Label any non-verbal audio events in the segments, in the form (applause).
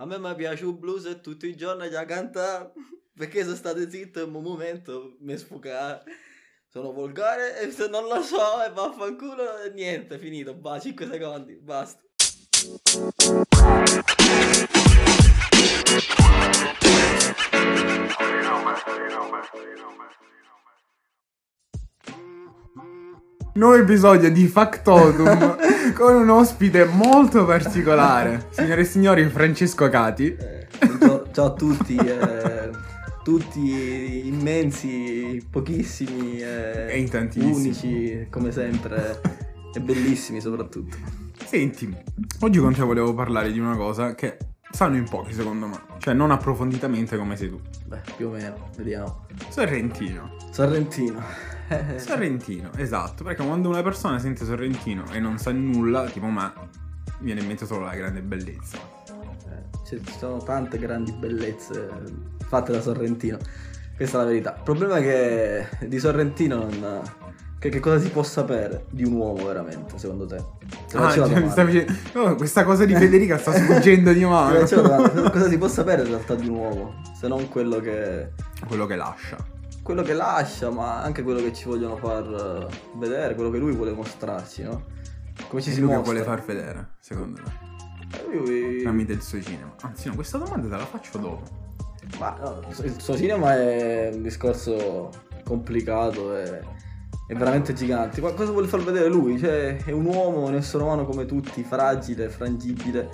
A me mi piace un blues e tutti i giorni già canta perché sono stato zitto in un momento mi sfuga. Sono volgare e se non lo so e vaffanculo e niente, finito, va, 5 secondi, basta. Nuovo episodio di Factotum (laughs) con un ospite molto particolare. Signore e signori, Francesco Cati. Eh, ciao, ciao a tutti, eh, tutti immensi, pochissimi, eh, E in tantissimi. unici come sempre e bellissimi soprattutto. Senti, oggi con te volevo parlare di una cosa che sanno in pochi secondo me. Cioè non approfonditamente come sei tu. Beh, più o meno, vediamo. Sorrentino. Sorrentino. (laughs) Sorrentino, esatto. Perché quando una persona sente Sorrentino e non sa nulla, tipo me, viene in mente solo la grande bellezza. Eh, Ci sono tante grandi bellezze fatte da Sorrentino. Questa è la verità. Il problema è che di Sorrentino non. Che, che cosa si può sapere di un uomo veramente, secondo te? Ti Ah, cioè, stavi dicendo- no, questa cosa di Federica sta sfuggendo di (laughs) mano. Cosa si può sapere in realtà di un uomo? Se non quello che. Quello che lascia. Quello che lascia, ma anche quello che ci vogliono far eh, vedere, quello che lui vuole mostrarci, no? Come ci si lui che mostra. vuole far vedere, secondo me. Eh, Lui... Tramite il suo cinema. Anzi, no, questa domanda te la faccio dopo. Ma no, il suo cinema è un discorso complicato e è veramente gigante. Ma cosa vuole far vedere lui? Cioè, è un uomo, un essere umano come tutti, fragile, frangibile.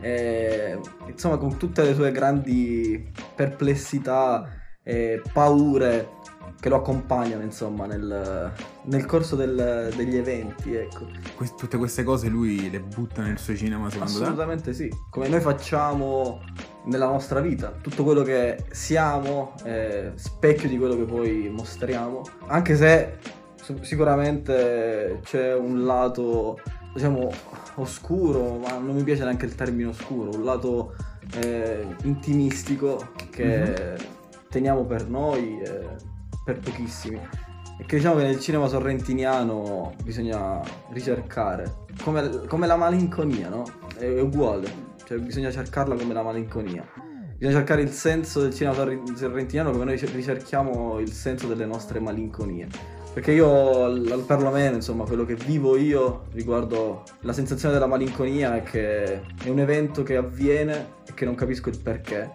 e, insomma, con tutte le sue grandi perplessità e paure che lo accompagnano, insomma, nel, nel corso del- degli eventi, ecco. Que- tutte queste cose lui le butta nel suo cinema, secondo te? Assolutamente sì, come noi facciamo nella nostra vita, tutto quello che siamo è specchio di quello che poi mostriamo, anche se sicuramente c'è un lato, diciamo, oscuro, ma non mi piace neanche il termine oscuro, un lato eh, intimistico che teniamo per noi, e per pochissimi. Che diciamo che nel cinema sorrentiniano bisogna ricercare. Come, come la malinconia, no? È, è uguale. Cioè bisogna cercarla come la malinconia. Bisogna cercare il senso del cinema sorre- sorrentiniano come noi ricerchiamo il senso delle nostre malinconie. Perché io, al- perlomeno, insomma, quello che vivo io riguardo la sensazione della malinconia è che è un evento che avviene e che non capisco il perché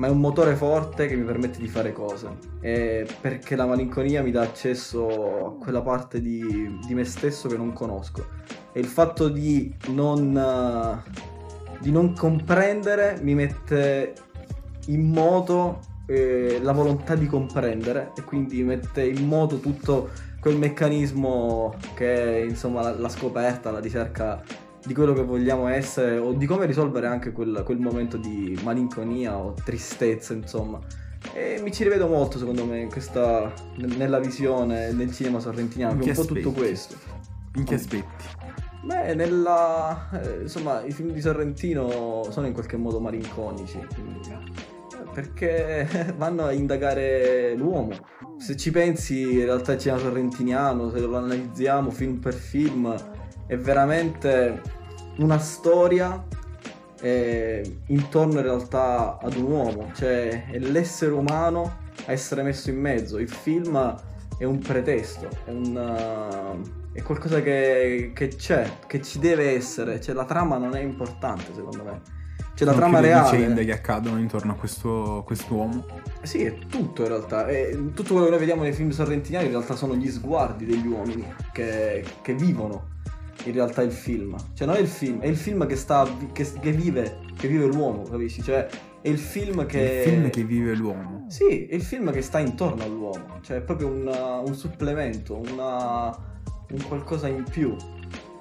ma è un motore forte che mi permette di fare cose. E perché la malinconia mi dà accesso a quella parte di, di me stesso che non conosco. E il fatto di non, eh, di non comprendere mi mette in moto eh, la volontà di comprendere e quindi mette in moto tutto quel meccanismo che è insomma la, la scoperta, la ricerca di quello che vogliamo essere o di come risolvere anche quel, quel momento di malinconia o tristezza, insomma. E mi ci rivedo molto, secondo me, in questa, nella visione del cinema sorrentiniano, un che po' tutto aspetti? questo. In che aspetti? Beh, nella... eh, insomma, i film di Sorrentino sono in qualche modo malinconici, quindi- eh, perché (laughs) vanno a indagare l'uomo. Se ci pensi, in realtà il cinema sorrentiniano, se lo analizziamo film per film, è veramente una storia eh, intorno in realtà ad un uomo, cioè è l'essere umano a essere messo in mezzo. Il film è un pretesto, è, un, uh, è qualcosa che, che c'è, che ci deve essere. Cioè, la trama non è importante, secondo me. Cioè, la Sono trama più le reale. vicende che accadono intorno a questo quest'uomo. Sì, è tutto in realtà. E tutto quello che noi vediamo nei film sorrentiniani in realtà sono gli sguardi degli uomini che, che vivono in realtà il film. Cioè non è il film, è il film che sta che, che vive, che vive l'uomo, capisci? Cioè è il film che Il film che vive l'uomo. Sì, è il film che sta intorno all'uomo, cioè è proprio un, un supplemento, una, un qualcosa in più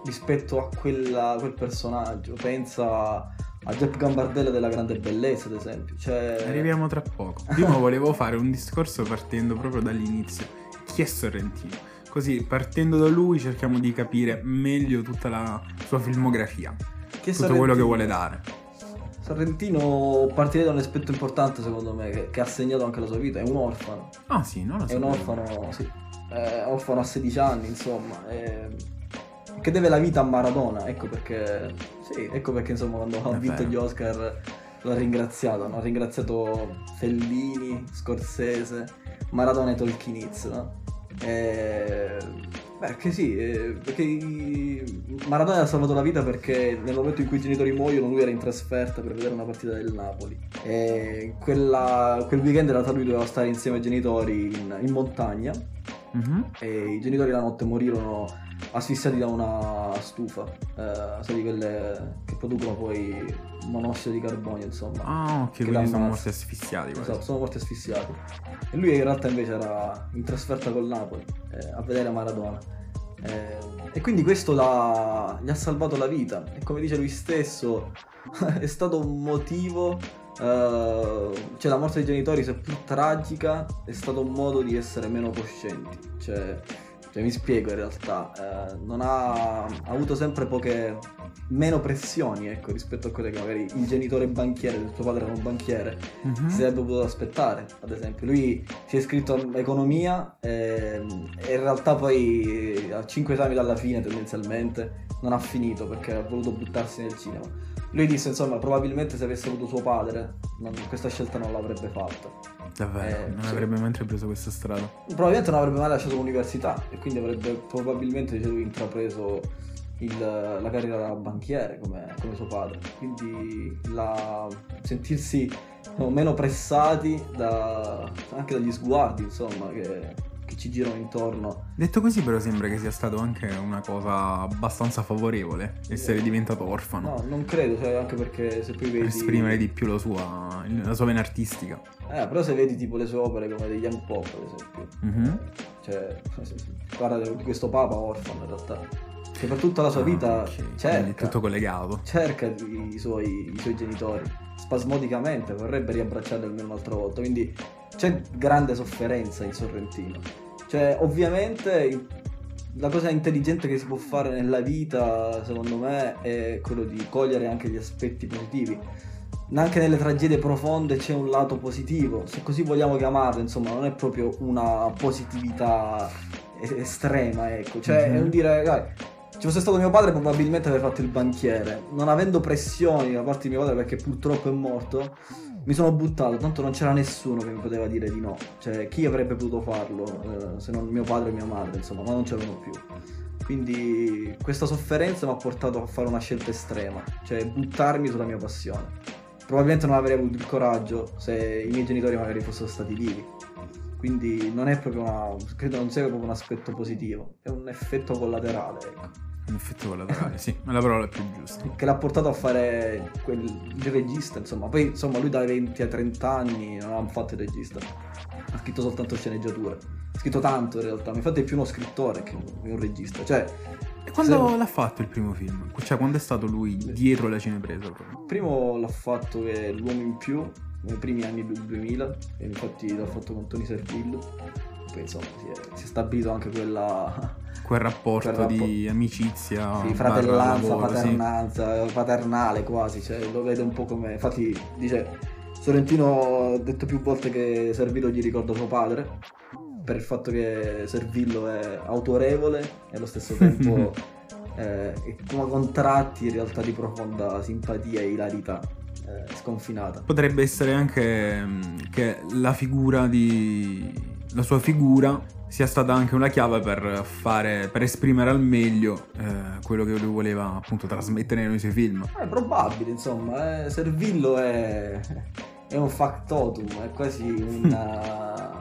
rispetto a quella- quel personaggio. Pensa a Jeff Gambardella della grande bellezza, ad esempio. Cioè, Arriviamo tra poco. Prima volevo fare un discorso partendo proprio dall'inizio. Chi è Sorrentino? Così, partendo da lui, cerchiamo di capire meglio tutta la sua filmografia. Che Tutto quello che vuole dare. Sorrentino partirei da un aspetto importante secondo me che, che ha segnato anche la sua vita, è un orfano, Ah sì, non lo è so. un orfano, sì, è orfano a 16 anni insomma, e- che deve la vita a Maradona, ecco perché, sì, ecco perché insomma quando ha È vinto gli Oscar lo ha ringraziato, hanno ringraziato Fellini, Scorsese, Maradona e Tolkienitz, no? E... Perché sì, eh, perché Maradona ha salvato la vita perché nel momento in cui i genitori muoiono lui era in trasferta per vedere una partita del Napoli e quella, quel weekend in realtà lui doveva stare insieme ai genitori in, in montagna mm-hmm. e i genitori la notte morirono asfissiati da una stufa, eh, sai di quelle che producono poi monossido di carbonio, insomma. Ah, ok, quindi sono morti asfissiati. Quasi. Esatto, sono morti asfissiati. E lui in realtà invece era in trasferta col Napoli eh, a vedere Maradona. Eh, e quindi questo gli ha salvato la vita. E come dice lui stesso, (laughs) è stato un motivo Uh, cioè la morte dei genitori, seppur tragica, è stato un modo di essere meno coscienti. Cioè, cioè, mi spiego in realtà, eh, non ha, ha, avuto sempre poche, meno pressioni ecco, rispetto a quelle che magari il genitore banchiere, il suo padre era un banchiere, mm-hmm. si sarebbe potuto aspettare, ad esempio. Lui si è iscritto a economia eh, e in realtà poi a 5 esami dalla fine tendenzialmente non ha finito perché ha voluto buttarsi nel cinema. Lui disse insomma probabilmente se avesse avuto suo padre non, questa scelta non l'avrebbe fatta. Davvero, eh, non sì. avrebbe mai intrapreso questa strada. Probabilmente non avrebbe mai lasciato l'università e quindi avrebbe probabilmente intrapreso il, la carriera da banchiere come, come suo padre. Quindi la, sentirsi no, meno pressati da, anche dagli sguardi, insomma, che che ci girano intorno. Detto così però sembra che sia stato anche una cosa abbastanza favorevole essere diventato orfano. No, non credo, cioè, anche perché se poi vedi... Per esprimere di più la sua, la sua vena artistica. Eh, però se vedi tipo le sue opere come degli Young Pop, ad esempio. Mm-hmm. Cioè, di questo papa orfano in realtà che per tutta la sua ah, vita okay. cerca, tutto collegato. cerca i suoi, i suoi, genitori spasmodicamente vorrebbe riabbracciarli almeno un'altra volta quindi c'è grande sofferenza in Sorrentino. Cioè, ovviamente la cosa intelligente che si può fare nella vita, secondo me, è quello di cogliere anche gli aspetti positivi. Anche nelle tragedie profonde c'è un lato positivo, se così vogliamo chiamarlo, insomma, non è proprio una positività estrema, ecco. Cioè, mm-hmm. è un dire, dai, ci fosse stato mio padre probabilmente avrei fatto il banchiere. Non avendo pressioni da parte di mio padre perché purtroppo è morto, mi sono buttato, tanto non c'era nessuno che mi poteva dire di no. Cioè, chi avrebbe potuto farlo eh, se non mio padre e mia madre, insomma, ma non c'erano più. Quindi questa sofferenza mi ha portato a fare una scelta estrema, cioè buttarmi sulla mia passione. Probabilmente non avrei avuto il coraggio se i miei genitori magari fossero stati vivi. Quindi non è proprio una. credo non sia proprio un aspetto positivo, è un effetto collaterale, ecco. Un effetto collaterale, sì, è la parola più giusta. Che l'ha portato a fare quel, il regista, insomma. Poi, insomma, lui dai 20 ai 30 anni non ha fatto il regista. Ha scritto soltanto sceneggiature. Ha scritto tanto in realtà, infatti è più uno scrittore che un regista. Cioè, e quando se... l'ha fatto il primo film? Cioè, quando è stato lui dietro la cinepresa? Proprio? Il primo l'ha fatto che L'uomo in più, nei primi anni del 2000, e infatti l'ha fatto con Tony Servillo. Poi insomma si è, si è stabilito anche quella quel rapporto, quel rapporto di amicizia, sì, fratellanza, lavoro, paternanza, sì. paternale quasi, cioè, lo vede un po' come... Infatti dice, Sorrentino ha detto più volte che Servillo gli ricorda suo padre, per il fatto che Servillo è autorevole e allo stesso (laughs) tempo eh, come contratti in realtà di profonda simpatia e ilarità eh, sconfinata. Potrebbe essere anche mm, che la figura di... la sua figura sia stata anche una chiave per, fare, per esprimere al meglio eh, quello che lui voleva appunto trasmettere nei suoi film. È probabile, insomma, eh, Servillo è, è un factotum, è quasi una,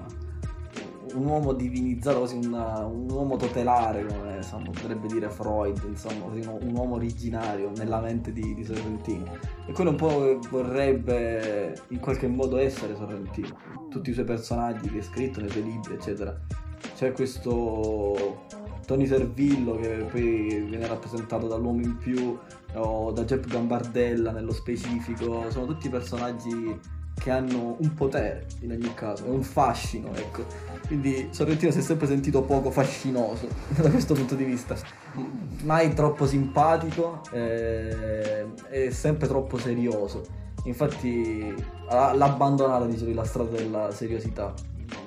un uomo divinizzato, quasi una, un uomo totelare, come insomma, potrebbe dire Freud, insomma, un, uomo originario nella mente di, di Sorrentino. E quello un po' vorrebbe in qualche modo essere Sorrentino, tutti i suoi personaggi che ha scritto nei suoi libri, eccetera. C'è questo Tony Servillo che poi viene rappresentato dall'uomo in più o da Jeff Gambardella nello specifico, sono tutti personaggi che hanno un potere in ogni caso, un fascino, ecco. Quindi Sorrentino si è sempre sentito poco fascinoso (laughs) da questo punto di vista. Mai troppo simpatico eh, e sempre troppo serioso. Infatti l'ha abbandonata, dicevi, la strada della seriosità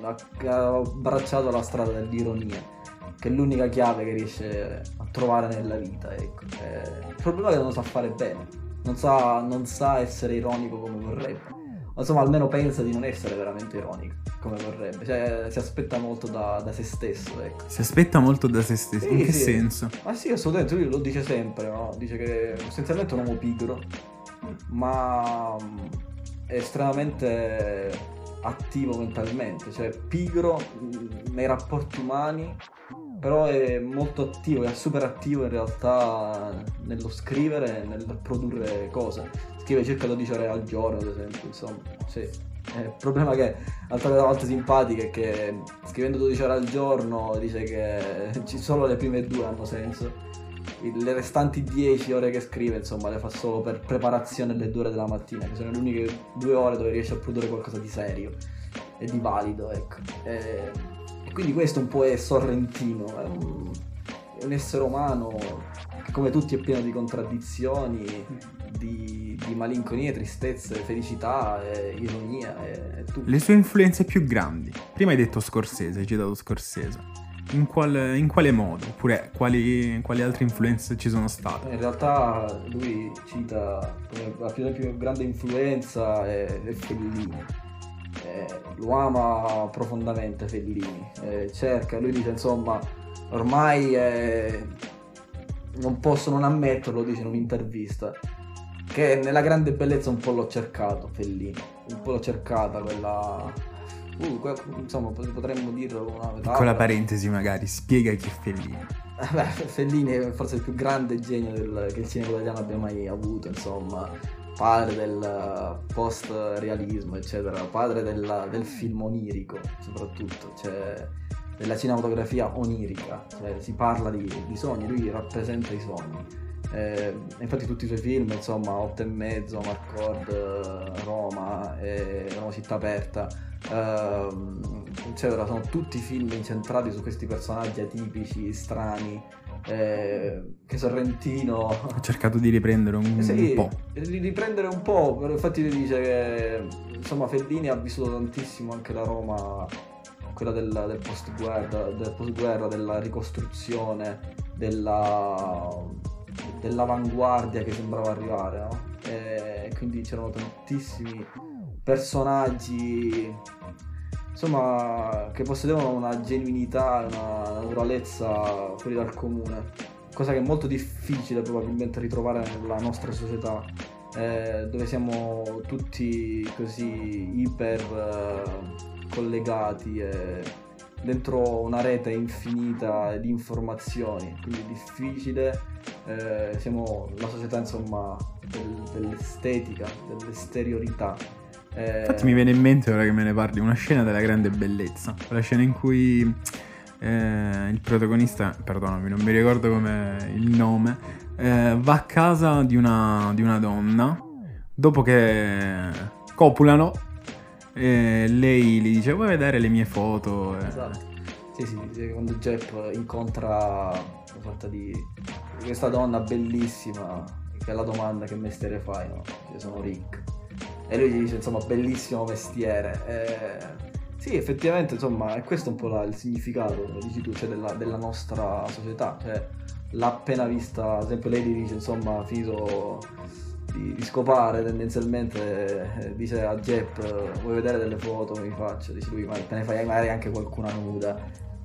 ha abbracciato la strada dell'ironia, che è l'unica chiave che riesce a trovare nella vita. Ecco. Eh, il problema è che non lo sa fare bene. non sa, non sa essere ironico come vorrebbe. Insomma, almeno pensa di non essere veramente ironico come vorrebbe. Cioè, si aspetta molto da, da se stesso, ecco. Si aspetta molto da se stesso. Sì, In che sì. senso? Ma sì, assolutamente, lui lo dice sempre, no? Dice che essenzialmente è un uomo pigro, ma mm, è estremamente attivo mentalmente, cioè pigro mm, nei rapporti umani, però è molto attivo, è super attivo in realtà nello scrivere e nel produrre cose. Scrive circa 12 ore al giorno, ad esempio, insomma, sì. Eh, Il problema che altre volte simpatiche è che scrivendo 12 ore al giorno dice che (laughs) solo le prime due hanno senso. Le restanti 10 ore che scrive, insomma, le fa solo per preparazione alle 2 ore della mattina, che sono le uniche due ore dove riesce a produrre qualcosa di serio e di valido, ecco. E, e quindi questo un po' è Sorrentino, è un, è un essere umano come tutti è pieno di contraddizioni, di, di malinconie, tristezze, felicità, e ironia e, e tutto. Le sue influenze più grandi. Prima hai detto Scorsese, hai citato Scorsese. In, qual- in quale modo? Oppure quali, quali altre influenze ci sono state? In realtà lui cita come la più, la più grande influenza è, è Fellini. Eh, lo ama profondamente Fellini. Eh, cerca, lui dice insomma, ormai eh, non posso non ammetterlo, dice in un'intervista, che nella grande bellezza un po' l'ho cercato Fellini, un po' l'ho cercata quella... Uh, que- insomma, potremmo dirlo con una metafora. Piccola parentesi magari, spiega chi è Fellini. Eh Beh, Fellini è forse il più grande genio del- che il cinema italiano abbia mai avuto, insomma, padre del post-realismo, eccetera, padre della- del film onirico, soprattutto, cioè della cinematografia onirica, cioè si parla di, di sogni, lui rappresenta i sogni. Eh, infatti tutti i suoi film, insomma, Otto e mezzo, Marcord, eh, Roma, eh, Roma città aperta, ehm, eccetera, sono tutti film incentrati su questi personaggi atipici, strani, eh, che Sorrentino Ho cercato di riprendere un, eh sì, un po'. di riprendere un po', infatti lui dice che insomma Fellini ha vissuto tantissimo anche la Roma, quella del, del post-guerra, del post-guerra, della ricostruzione, della, dell'avanguardia che sembrava arrivare, no? E quindi c'erano tantissimi personaggi insomma che possedevano una genuinità, una naturalezza fuori dal comune, cosa che è molto difficile probabilmente ritrovare nella nostra società, eh, dove siamo tutti così iper eh, collegati e dentro una rete infinita di informazioni, quindi è difficile, eh, siamo la società insomma del- dell'estetica, dell'esteriorità. Eh, Infatti mi viene in mente ora che me ne parli una scena della grande bellezza, la scena in cui eh, il protagonista, perdonami, non mi ricordo come il nome, eh, va a casa di una, di una donna dopo che copulano e lei gli dice vuoi vedere le mie foto? Eh, Esatto. Sì, sì, sì, quando Jeff incontra una sorta di questa donna bellissima, che è la domanda che mestiere fai, no? Dice, sono Rick. E lui gli dice, insomma, bellissimo mestiere. Eh, sì, effettivamente, insomma, è questo un po' la- il significato, come dici tu, cioè della, della nostra società. Cioè, l'ha appena vista, ad esempio lei gli dice, insomma, finito di, di scopare tendenzialmente, eh, dice a Jeff, eh, vuoi vedere delle foto mi faccio? Dice lui, ma te ne fai magari anche qualcuna nuda?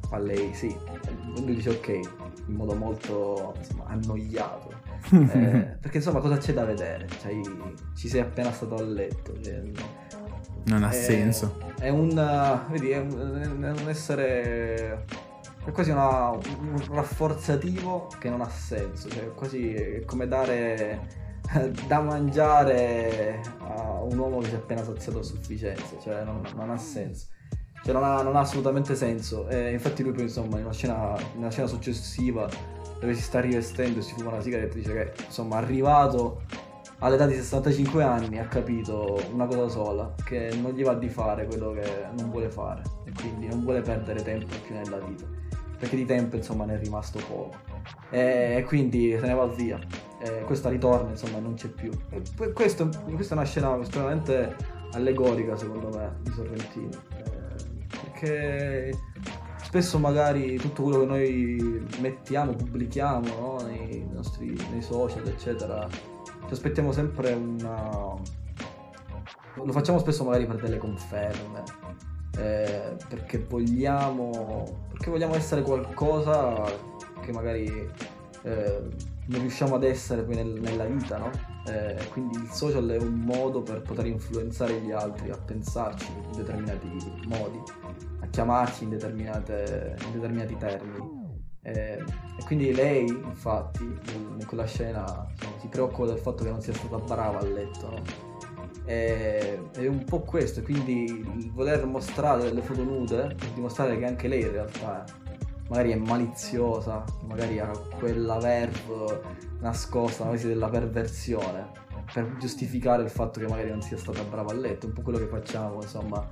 Fa lei, sì. E lui dice ok, in modo molto insomma, annoiato. (laughs) Eh, perché insomma cosa c'è da vedere? Cioè, ci sei appena stato a letto. cioè, non ha è- senso. È un, vedi, è un, è un essere... È quasi una- un rafforzativo che non ha senso. Cioè, è quasi come dare (laughs) da mangiare a un uomo che si è appena saziato a sufficienza. Cioè, non, non ha senso. Cioè, non ha, non ha assolutamente senso. E infatti lui poi, insomma, in una scena, in una scena successiva dove si sta rivestendo e si fuma una sigaretta dice che, insomma, arrivato all'età di 65 anni ha capito una cosa sola, che non gli va di fare quello che non vuole fare e quindi non vuole perdere tempo più nella vita, perché di tempo insomma ne è rimasto poco e quindi se ne va via, e questa ritorna insomma non c'è più. Que- questo- questa è una scena estremamente allegorica secondo me di Sorrentino, eh, perché spesso magari tutto quello che noi mettiamo, pubblichiamo no? nei nostri nei social eccetera ci aspettiamo sempre una... Lo facciamo spesso magari per delle conferme, eh, perché vogliamo... perché vogliamo essere qualcosa che magari eh, non riusciamo ad essere poi nel, nella vita, no? Eh, quindi il social è un modo per poter influenzare gli altri a pensarci in determinati modi, a chiamarci in, in determinati termini. Eh, e quindi lei, infatti, in quella scena insomma, si preoccupa del fatto che non sia stata brava a letto, no? È un po' questo, quindi il voler mostrare delle foto nude per dimostrare che anche lei in realtà magari è maliziosa, magari ha quella verve nascosta, magari della perversione, per giustificare il fatto che magari non sia stata brava a letto, un po' quello che facciamo, insomma,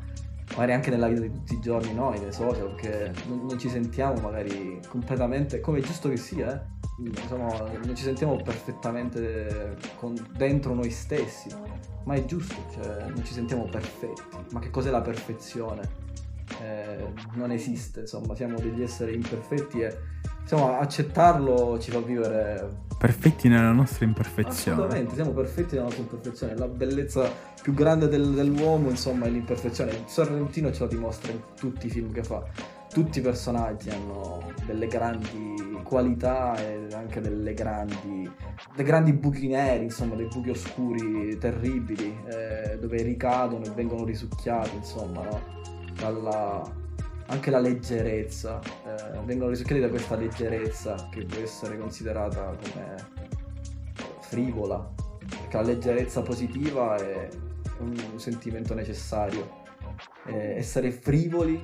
magari anche nella vita di tutti i giorni noi, nei social, perché non, non ci sentiamo magari completamente, come è giusto che sia, eh? Insomma, non ci sentiamo perfettamente con, dentro noi stessi, ma è giusto, cioè non ci sentiamo perfetti. Ma che cos'è la perfezione? Eh, non esiste, insomma, siamo degli esseri imperfetti e insomma, accettarlo ci fa vivere perfetti nella nostra imperfezione. Assolutamente, siamo perfetti nella nostra imperfezione. La bellezza più grande del, dell'uomo, insomma, è l'imperfezione. Sorrentino ce lo dimostra in tutti i film che fa. Tutti i personaggi hanno delle grandi qualità e anche delle grandi, dei grandi buchi neri, insomma, dei buchi oscuri terribili, eh, dove ricadono e vengono risucchiati, insomma, no? Dalla, anche la leggerezza, eh, vengono risucchiati da questa leggerezza che può essere considerata come frivola, perché la leggerezza positiva è un sentimento necessario. Eh, essere frivoli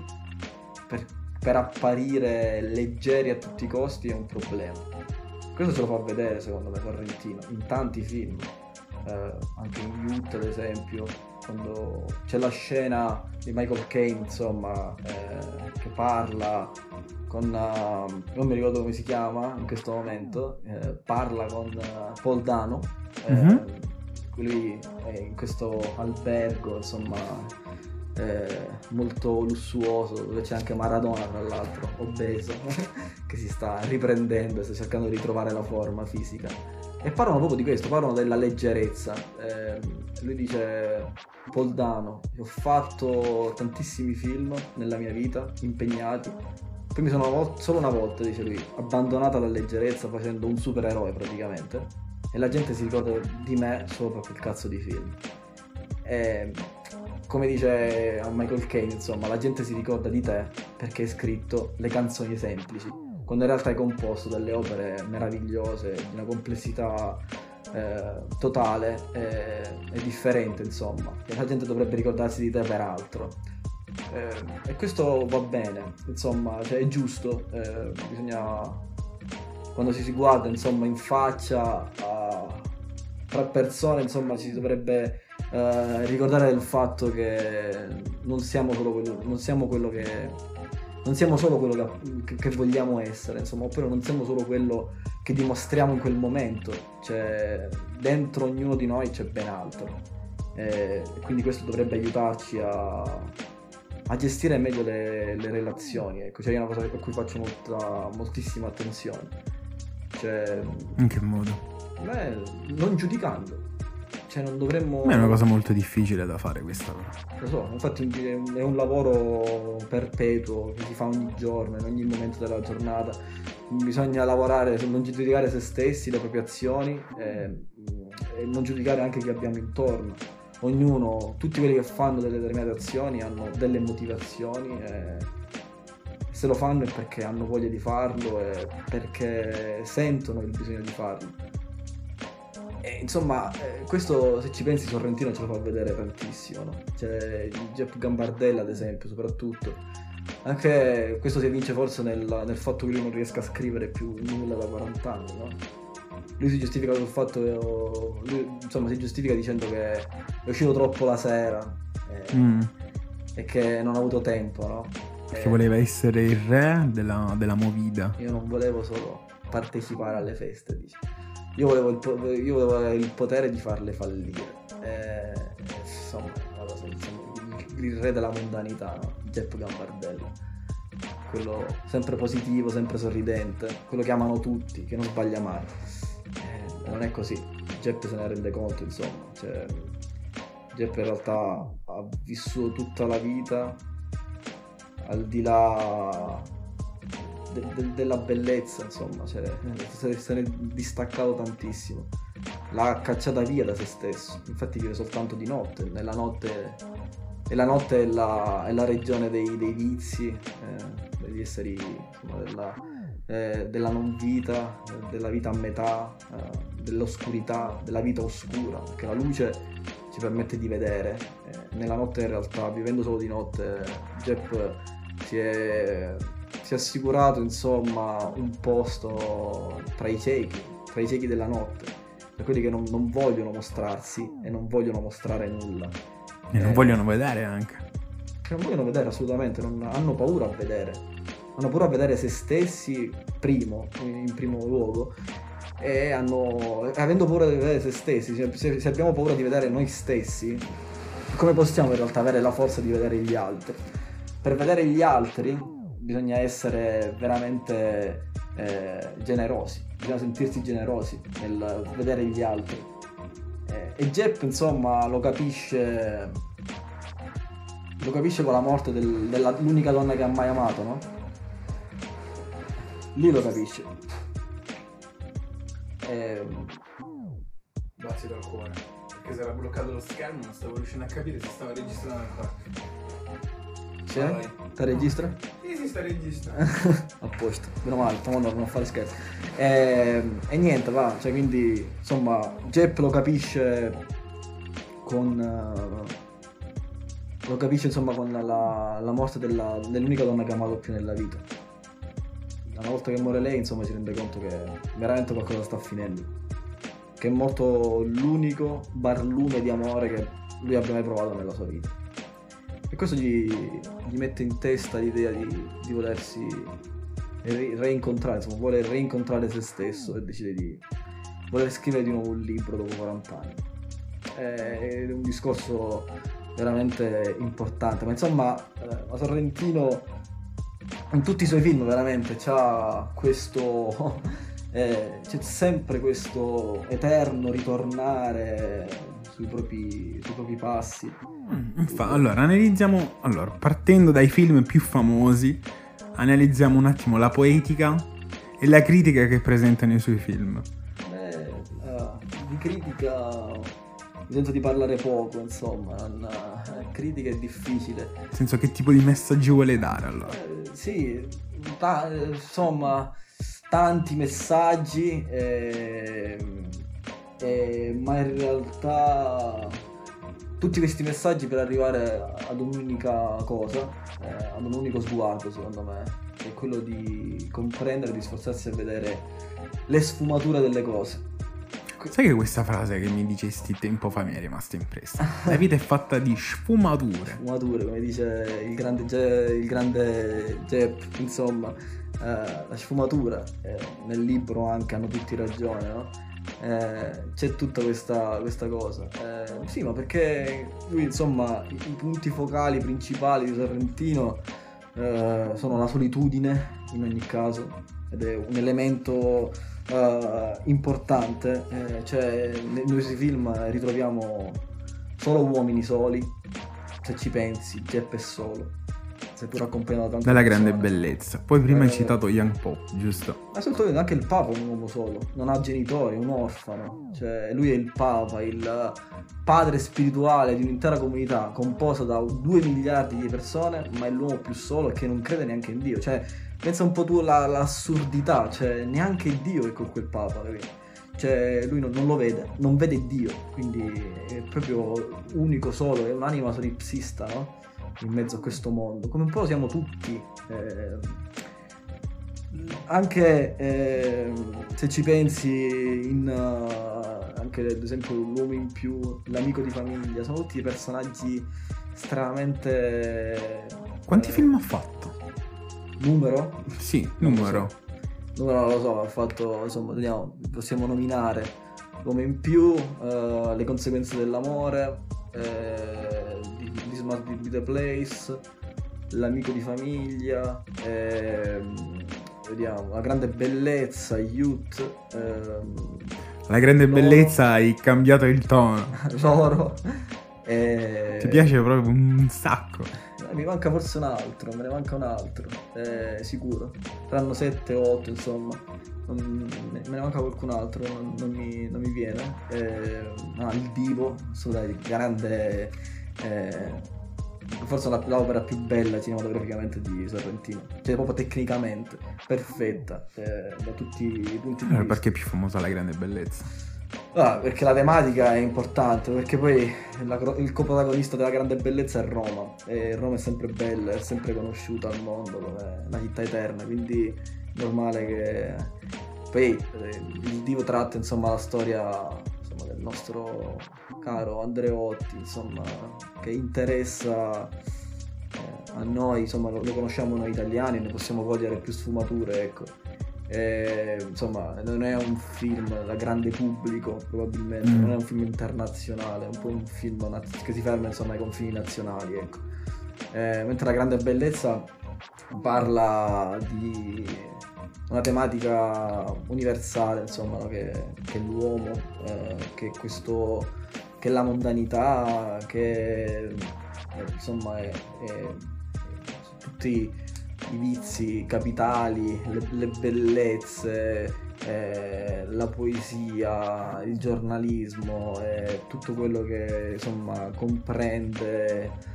per, per apparire leggeri a tutti i costi è un problema. Questo ce lo fa vedere secondo me Sorrentino in tanti film, eh, anche in Youth ad esempio, quando c'è la scena di Michael Caine, insomma, eh, che parla con, uh, non mi ricordo come si chiama in questo momento, eh, parla con uh, Paul Dano, eh, mm-hmm. lui è in questo albergo, insomma, eh, molto lussuoso, dove c'è anche Maradona, tra l'altro, obeso, (laughs) che si sta riprendendo sta cercando di ritrovare la forma fisica. E parlano proprio di questo, parlano della leggerezza. Eh, lui dice, Poldano, ho fatto tantissimi film nella mia vita, impegnati. Poi mi sono solo una volta, dice lui, abbandonata la leggerezza facendo un supereroe praticamente. E la gente si ricorda di me solo per quel cazzo di film. E come dice a Michael Caine, insomma, la gente si ricorda di te perché hai scritto le canzoni semplici quando in realtà hai composto delle opere meravigliose, di una complessità eh, totale e, e, differente, insomma, e la gente dovrebbe ricordarsi di te per altro. Eh, e questo va bene, insomma, cioè è giusto, eh, bisogna, quando ci si guarda, insomma, in faccia a, tra persone, insomma, si dovrebbe eh, ricordare del fatto che non siamo, quello, non siamo quello che non siamo solo quello che, che, vogliamo essere, insomma, oppure non siamo solo quello che dimostriamo in quel momento, cioè dentro ognuno di noi c'è ben altro. E quindi questo dovrebbe aiutarci a, a gestire meglio le, le relazioni, ecco, cioè è una cosa per cui faccio molta, moltissima attenzione. Cioè, in che modo? Beh, non giudicando, cioè non dovremmo... Ma è una cosa molto difficile da fare questa Lo so, infatti è un lavoro perpetuo che si fa ogni giorno, in ogni momento della giornata. Bisogna lavorare, non giudicare se stessi, le proprie azioni e, e non giudicare anche chi abbiamo intorno. Ognuno, tutti quelli che fanno delle determinate azioni hanno delle motivazioni e se lo fanno è perché hanno voglia di farlo e perché sentono il bisogno di farlo e, insomma, eh, questo se ci pensi Sorrentino ce lo fa vedere tantissimo, no? Cioè, Jeff Gambardella ad esempio, soprattutto. Anche questo si evince forse nel, nel, fatto che lui non riesca a scrivere più nulla da 40 anni, no? Lui si giustifica col fatto che, lui, insomma, si giustifica dicendo che è uscito troppo la sera eh, mm. e che non ha avuto tempo, no? Perché eh, voleva essere il re della, della movida. Io non volevo solo partecipare alle feste, dice. Io volevo il, io volevo il potere di farle fallire. Eh, insomma, cosa, insomma, il, il, re della mondanità, no? Jeff Gambardella. Quello sempre positivo, sempre sorridente, quello che amano tutti, che non sbaglia mai. Eh, non è così. Jepp se ne rende conto, insomma. Cioè, Jepp in realtà ha vissuto tutta la vita al di là de- de- della bellezza, insomma, cioè, se, ne è distaccato tantissimo. L'ha cacciata via da se stesso, infatti vive soltanto di notte, nella notte... E la notte è la, è la regione dei, dei vizi, eh, degli esseri, insomma, della, eh, della non vita, della vita a metà, eh, dell'oscurità, della vita oscura, perché la luce ci permette di vedere. Eh, nella notte in realtà, vivendo solo di notte, Jepp si è, si è assicurato insomma un posto tra i ciechi, tra i ciechi della notte, per quelli che non, non vogliono mostrarsi e non vogliono mostrare nulla. E non Eh, vogliono vedere anche. che non vogliono vedere assolutamente, non, hanno paura a vedere. Hanno paura a vedere se stessi primo, in primo luogo, e hanno, avendo paura di vedere se stessi, se- se abbiamo paura di vedere noi stessi, come possiamo in realtà avere la forza di vedere gli altri? Per vedere gli altri bisogna essere veramente eh, generosi, bisogna sentirsi generosi nel vedere gli altri. Eh, e Jepp insomma lo capisce lo capisce con la morte del- dell'unica donna che ha mai amato, no? Lì lo capisce. Ehm, Grazie dal cuore. Perché si era bloccato lo schermo, non stavo riuscendo a capire se stava registrando ancora. sì? Vai. Te registra? Sì, sì, sta registrando. (laughs) a posto, meno male, stiamo andando non fare scherzi. Ehm, E, niente, va, cioè quindi, insomma, Jepp lo capisce con... eh, lo capisce insomma con la, la morte della- dell'unica donna che ha amato più nella vita. Una volta che muore lei, insomma, si rende conto che veramente qualcosa sta finendo. Che è morto l'unico barlume di amore che lui abbia mai provato nella sua vita. E questo gli, gli mette in testa l'idea di, di volersi re- reincontrare, insomma, vuole reincontrare se stesso e decide di voler scrivere di nuovo un libro dopo 40 anni. È un discorso veramente importante, ma insomma, eh, la Sorrentino in tutti i suoi film veramente c'ha questo (laughs) eh, c'è sempre questo eterno ritornare sui propri, sui propri passi. Mm, infa- allora, analizziamo. Allora, partendo dai film più famosi, analizziamo un attimo la poetica e la critica che presenta nei suoi film. Eh, eh, di critica mi sento di parlare poco, insomma, non- eh, critica è difficile. Nel senso, che tipo di messaggi vuole dare allora? Eh, sì, ta- eh, insomma, tanti messaggi, ehm, eh, ma in realtà tutti questi messaggi per arrivare ad un'unica cosa, eh, ad un unico sguardo secondo me, che è quello di comprendere, di sforzarsi a vedere le sfumature delle cose. Sai che questa frase che mi dicesti tempo fa mi è rimasta impressa? La vita è fatta di sfumature. sfumature, come dice il grande, Je- il grande Jepp, insomma, eh, la sfumatura, eh, nel libro anche hanno tutti ragione, no? Eh, c'è tutta questa, questa cosa. Eh, sì, ma perché lui, insomma, i, punti focali principali di Sorrentino eh, sono la solitudine, in ogni caso, ed è un elemento eh, importante, eh, cioè nei suoi film ritroviamo solo uomini soli, se ci pensi, Jepp è solo, seppur accompagnato da tante Dalla grande bellezza. Poi prima hai Eh. citato Young Pop, giusto? Ma soprattutto anche il Papa è un uomo solo, non ha genitori, è un orfano, cioè lui è il Papa, il padre spirituale di un'intera comunità composta da due miliardi di persone, ma è l'uomo più solo e che non crede neanche in Dio, cioè pensa un po' tu alla- all'assurdità, cioè neanche Dio è con quel Papa, capito? Cioè lui non, non lo vede, non vede Dio, quindi è proprio unico solo, è un'anima solipsista, no? In mezzo a questo mondo, come un po' siamo tutti. eh, anche eh, se ci pensi in uh, anche ad esempio l'uomo in più, l'amico di famiglia, sono tutti personaggi estremamente Quanti eh, film ha fatto? numero? Sì, numero. so. Numero non lo so, ha fatto insomma, vediamo, possiamo nominare l'uomo in più, eh, le conseguenze dell'amore, eh, This Must Be the Place, l'amico di famiglia, ehm, vediamo, la grande bellezza, Youth, ehm, La grande Loro. bellezza hai cambiato il tono. (laughs) loro. E... Ti piace proprio un sacco. Eh, Mi manca forse un altro, me ne manca un altro, eh, sicuro. Saranno 7 o 8, insomma. Non- me me ne manca qualcun altro, non, non mi, non mi viene. Eh, ah, il Divo, assolutamente, grande. Eh, forse la- l'opera più bella cinematograficamente di Sorrentino. Cioè, proprio tecnicamente, perfetta, eh, da tutti i punti di Eh, vista. Perché è più famosa la grande bellezza? Ah, perché la tematica è importante, perché poi la- il coprotagonista della grande bellezza è Roma, e Roma è sempre bella, è sempre conosciuta al mondo come una città eterna, quindi è normale che... Poi eh, il Divo tratta insomma la storia insomma, del nostro caro Andreotti, insomma, che interessa eh, a noi, insomma lo, lo conosciamo noi italiani, ne possiamo cogliere più sfumature, ecco. E, insomma, non è un film da grande pubblico, probabilmente, Mm. non è un film internazionale, è un po' un film naz- che si ferma insomma ai confini nazionali, ecco. Eh, mentre la grande bellezza parla di una tematica universale, insomma, che, che l'uomo, eh, che questo, che la mondanità, che eh, insomma è, è- tutti i vizi capitali, le, le bellezze, eh, la poesia, il giornalismo, e tutto quello che insomma comprende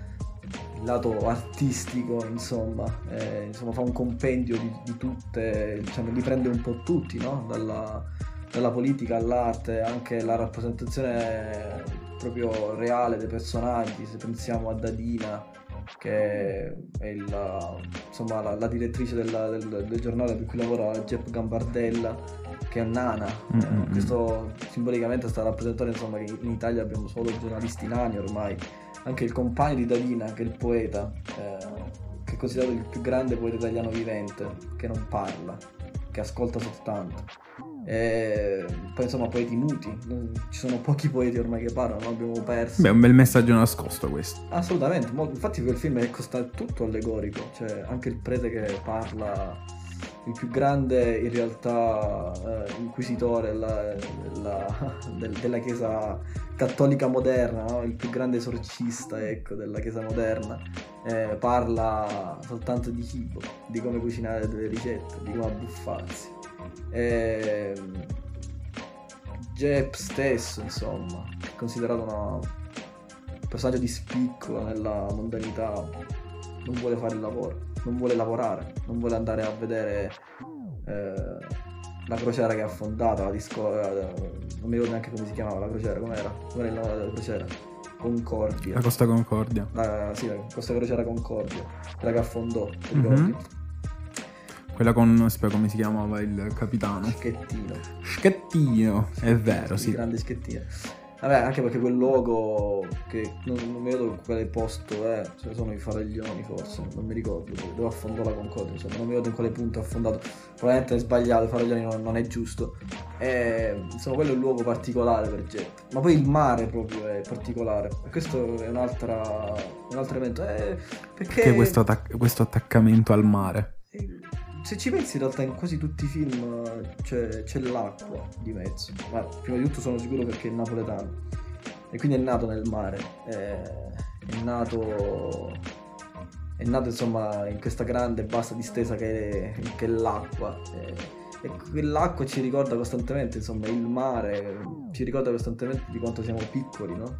il lato artistico, insomma, eh, insomma fa un compendio di, di tutte, diciamo, li prende un po' tutti, no? Dalla, dalla politica all'arte, anche la rappresentazione proprio reale dei personaggi, se pensiamo a Dadina, che è il- insomma, la, la direttrice della- del, del giornale per cui lavora Jeff Gambardella, che è Nana. Mm, Eh, mm, mm. questo simbolicamente sta a rappresentare insomma, che in Italia abbiamo solo giornalisti nani ormai. Anche il compagno di Dadina, che è il poeta, eh, che è considerato il più grande poeta italiano vivente, che non parla, che ascolta soltanto. E poi insomma poeti muti, ci sono pochi poeti ormai che parlano, abbiamo perso. Beh, è un bel messaggio nascosto questo. Assolutamente, infatti quel film è costa- tutto allegorico, cioè anche il prete che parla, il più grande in realtà eh, inquisitore la- la- (laughs) del- della chiesa cattolica moderna, no? il più grande esorcista ecco, della chiesa moderna, eh, parla soltanto di cibo, di come cucinare delle ricette, di come abbuffarsi. Ehm, Jeb stesso, insomma, è considerato una- un personaggio di spicco nella mondanità, non vuole fare il lavoro, non vuole lavorare, non vuole andare a vedere eh, la crociera che ha fondato, la disco- eh, non mi ricordo neanche come si chiamava la crociera, com'era? Com'era il nome della crociera? Concordia. La Costa Concordia. La, sì, la- questa crociera Concordia, quella che affondò, ti Mhm. ricordi? Quella con, aspetta, come si chiamava il capitano? Schettino. Schettino. È vero, sì. Grande schettino. Vabbè, anche perché quel luogo che non, non mi ricordo quale posto è, ne sono i faraglioni forse, non mi ricordo dove, affondò la Concordia, insomma, non mi ricordo in quale punto ha affondato, probabilmente è sbagliato, i faraglioni non, non è giusto. E, insomma, quello è un luogo particolare per Jet. Ma poi il mare proprio è particolare. Questo è un altro elemento. Eh, perché Che questo, attac- questo attaccamento al mare. Se ci pensi in realtà in quasi tutti i film eh, c'è, c'è l'acqua di mezzo, ma prima di tutto sono sicuro perché è napoletano e quindi è nato nel mare, eh, è nato, è nato insomma in questa grande e vasta distesa che è, che è l'acqua eh, e quell'acqua ci ricorda costantemente, insomma il mare ci ricorda costantemente di quanto siamo piccoli, no?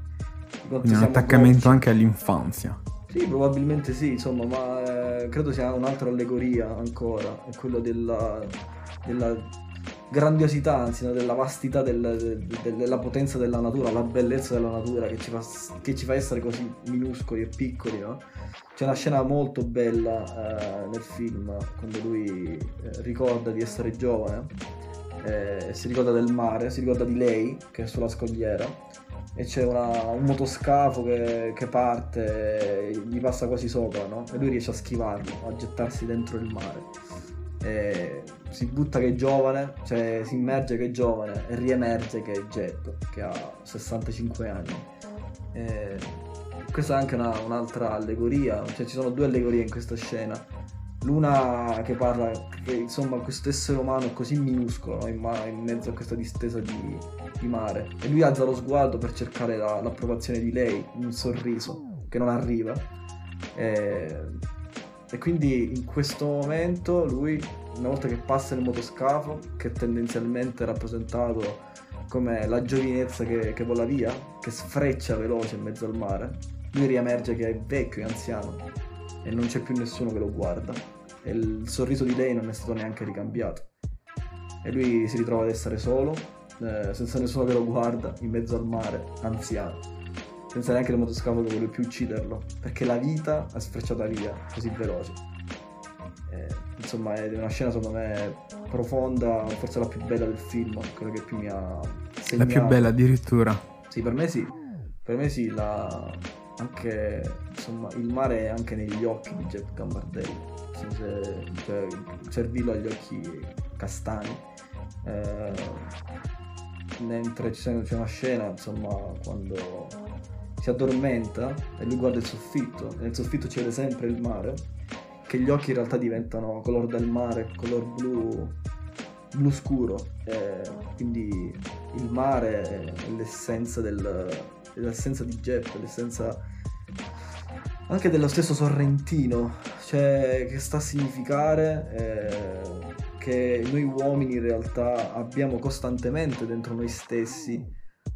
Di quanto un siamo attaccamento gocce. anche all'infanzia. Sì, probabilmente sì, insomma, ma eh, credo sia un'altra allegoria ancora, è quello della, della grandiosità, anzi, no, della vastità, del- del- della potenza della natura, la bellezza della natura che ci, fa, che ci fa essere così minuscoli e piccoli, no? C'è una scena molto bella eh, nel film, quando lui eh, ricorda di essere giovane, eh, si ricorda del mare, si ricorda di lei che è sulla scogliera e c'è una- un motoscafo che, che parte, gli passa quasi sopra, no? E lui riesce a schivarlo, a gettarsi dentro il mare. E si butta che è giovane, cioè si immerge che è giovane e riemerge che è Jet, che ha 65 anni. E questa è anche una- un'altra allegoria, cioè ci sono due allegorie in questa scena. Luna che parla che insomma questo essere umano è così minuscolo no? in, ma- in, mezzo a questa distesa di, di, mare e lui alza lo sguardo per cercare la, l'approvazione di lei, un sorriso che non arriva e, e quindi in questo momento lui una volta che passa il motoscafo che tendenzialmente è rappresentato come la giovinezza che, che vola via, che sfreccia veloce in mezzo al mare, lui riemerge che è vecchio e anziano e non c'è più nessuno che lo guarda e il sorriso di lei non è stato neanche ricambiato e lui si ritrova ad essere solo, eh, senza nessuno che lo guarda, in mezzo al mare, anziano, senza neanche il motoscafo che vuole più ucciderlo, perché la vita è sfrecciata via così veloce. Eh, insomma è una scena secondo me profonda, forse la più bella del film, quella che più mi ha segnato. La più bella addirittura. Sì, per me sì, per me sì, la... anche insomma il mare è anche negli occhi di Jeff Gambardelli cioè, il cervillo ha gli occhi castani. Eh, mentre c'è, c'è una scena, insomma, quando si addormenta e lui guarda il soffitto, nel soffitto vede sempre il mare, che gli occhi in realtà diventano color del mare, color blu, blu scuro, e quindi il mare è l'essenza, del, è l'essenza di Jeff, l'essenza anche dello stesso Sorrentino, cioè che sta a significare eh, che noi uomini in realtà abbiamo costantemente dentro noi stessi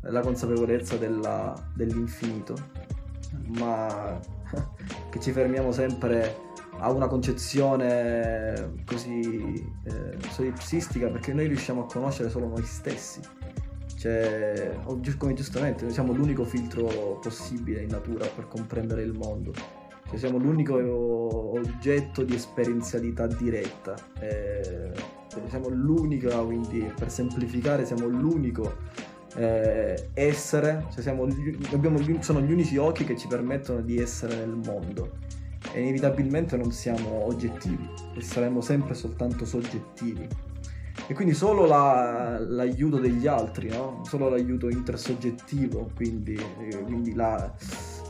la consapevolezza della, dell'infinito, ma (laughs) che ci fermiamo sempre a una concezione così eh, solipsistica perché noi riusciamo a conoscere solo noi stessi. Cioè, come giustamente, noi siamo l'unico filtro possibile in natura per comprendere il mondo. Cioè, siamo l'unico oggetto di esperienzialità diretta. Eh, siamo l'unica, quindi per semplificare, siamo l'unico eh, essere, cioè siamo, abbiamo, sono gli unici occhi che ci permettono di essere nel mondo. E inevitabilmente non siamo oggettivi e saremo sempre soltanto soggettivi e quindi solo la, l'aiuto degli altri, no? solo l'aiuto intersoggettivo, quindi, quindi la,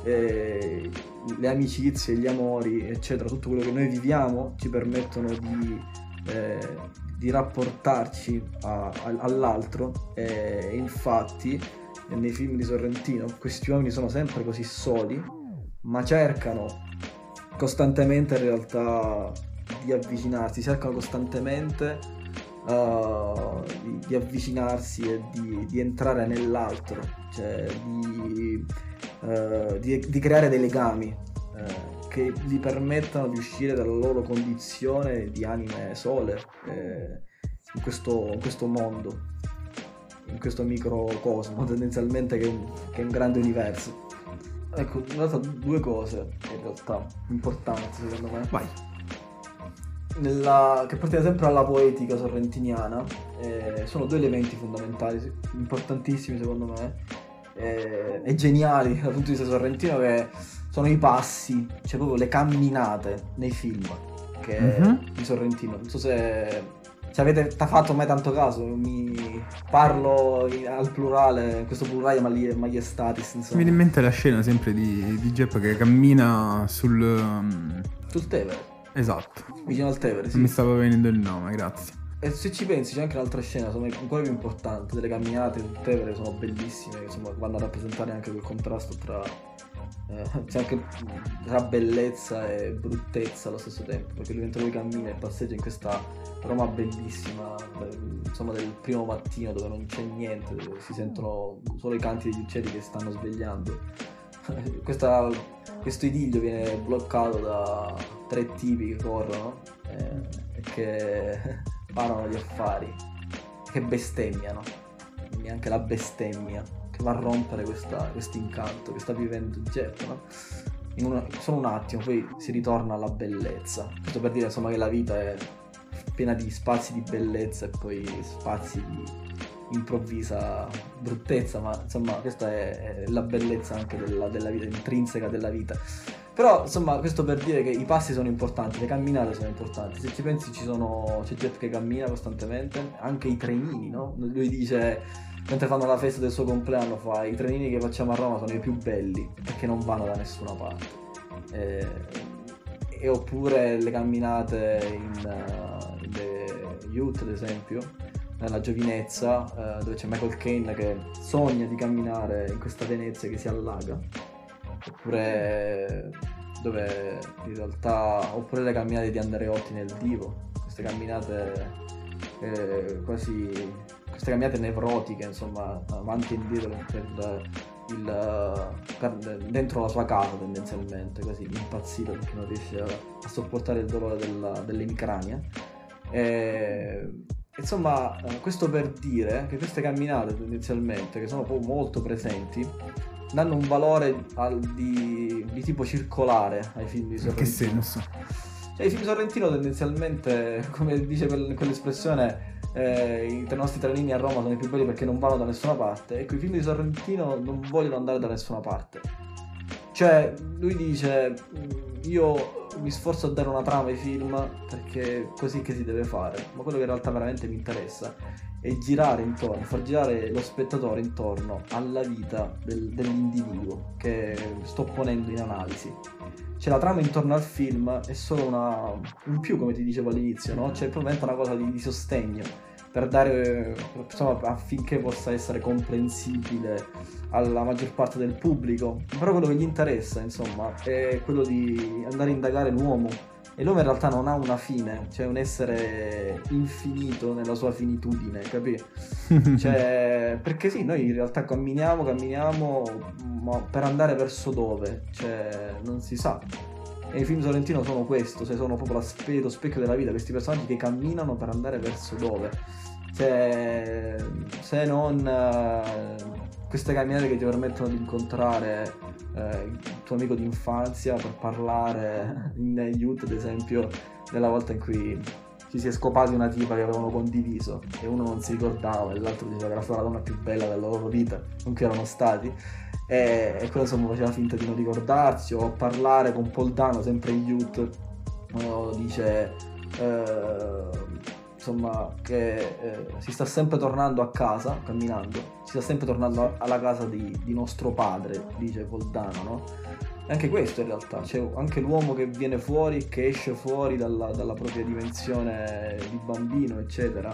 eh, le amicizie, gli amori, eccetera, tutto quello che noi viviamo ci permettono di, eh, di rapportarci a, a, all'altro e infatti nei film di Sorrentino questi uomini sono sempre così soli, ma cercano costantemente in realtà di avvicinarsi, cercano costantemente uh, di, di, avvicinarsi e di, di, entrare nell'altro, cioè di, uh, di creare dei legami uh, che gli permettano di uscire dalla loro condizione di anime sole in questo, in, questo, mondo, in questo microcosmo tendenzialmente che è un, che è un grande universo. Ecco, in realtà due cose in realtà importanti secondo me. Vai nella, che appartiene sempre alla poetica sorrentiniana, eh, sono due elementi fondamentali, importantissimi secondo me, eh, e geniali dal punto di vista sorrentino, che sono i passi, cioè proprio le camminate nei film che mm-hmm. di Sorrentino. Non so se, se avete fatto mai tanto caso, mi parlo in, al plurale, questo plurale maiestatis. Insomma. Mi viene in mente la scena sempre di, di Jepp che cammina sul... Sul Tevere. Esatto. Vicino al Tevere, sì. Mi stava venendo il nome, grazie. E se ci pensi c'è anche un'altra scena, insomma, ancora più importante, delle camminate sul Tevere sono bellissime, insomma, vanno a rappresentare anche quel contrasto tra... Eh, c'è anche tra bellezza e bruttezza allo stesso tempo, perché lui mentre lui cammina e passeggia in questa Roma bellissima, insomma, del primo mattino dove non c'è niente, dove si sentono solo i canti degli uccelli che stanno svegliando (laughs) Questa, questo idillio viene bloccato da tre tipi che corrono eh, e che (laughs) parlano di affari, che bestemmiano, quindi anche la bestemmia che va a rompere questo incanto che sta vivendo Jeff, no? Una, solo un attimo, poi si ritorna alla bellezza. Questo per dire insomma che la vita è piena di spazi di bellezza e poi spazi di improvvisa bruttezza, ma insomma questa è, è la bellezza anche della, della, vita, intrinseca della vita. Però insomma questo per dire che i passi sono importanti, le camminate sono importanti, se ci pensi ci sono, c'è Jet che cammina costantemente, anche i trenini, no? Lui dice, mentre fanno la festa del suo compleanno, fa i trenini che facciamo a Roma sono i più belli perché non vanno da nessuna parte. Eh, e, oppure le camminate in, uh, in The Youth, ad esempio, nella giovinezza, uh, dove c'è Michael Caine che sogna di camminare in questa Venezia che si allaga, oppure dove in realtà, oppure le camminate di Andreotti nel Divo, queste camminate eh, quasi, queste camminate nevrotiche, insomma, avanti e indietro per il, per, dentro la sua casa tendenzialmente, così impazzito perché non riesce a, a sopportare il dolore della, dell'emicrania. E, insomma, eh, questo per dire che queste camminate tendenzialmente, che sono molto presenti, danno un valore al, di, di, tipo circolare ai film di Sorrentino. Che senso? Cioè, i film Sorrentino tendenzialmente, (laughs) come dice quell'espressione, eh, i nostri trenini a Roma sono i più belli perché non vanno da nessuna parte. Ecco, i film di Sorrentino non vogliono andare da nessuna parte. Cioè, lui dice, mm, io mi sforzo a dare una trama ai film perché così che si deve fare, ma quello che in realtà veramente mi interessa è girare intorno, far girare lo spettatore intorno alla vita del, dell'individuo che sto ponendo in analisi. Cioè la trama intorno al film è solo una, un più, come ti dicevo all'inizio, no? Cioè proprio una cosa di, di sostegno per dare, insomma, affinché possa essere comprensibile alla maggior parte del pubblico. Però quello che gli interessa, insomma, è quello di andare a indagare l'uomo e l'uomo in realtà non ha una fine, cioè un essere infinito nella sua finitudine, capi? (laughs) cioè, perché sì, noi in realtà camminiamo, camminiamo, ma per andare verso dove? Cioè, non si sa. E i film Sorrentino sono questo, cioè sono proprio spe- lo specchio della vita, questi personaggi che camminano per andare verso dove? Cioè, se non uh, queste camminate che ti permettono di incontrare eh, il tuo amico d'infanzia per parlare (laughs) in youth ad esempio della volta in cui ci si è scopati una tipa che avevano condiviso e uno non si ricordava e l'altro diceva che era stata la donna più bella della loro vita con cui erano stati. E, e quello insomma faceva finta di non ricordarsi o parlare con Poldano sempre in youth dice eh, insomma, che eh, si sta sempre tornando a casa, camminando, si sta sempre tornando alla casa di, di nostro padre, dice Voldano, no? E anche questo in realtà, cioè anche l'uomo che viene fuori, che esce fuori dalla, dalla propria dimensione di bambino, eccetera,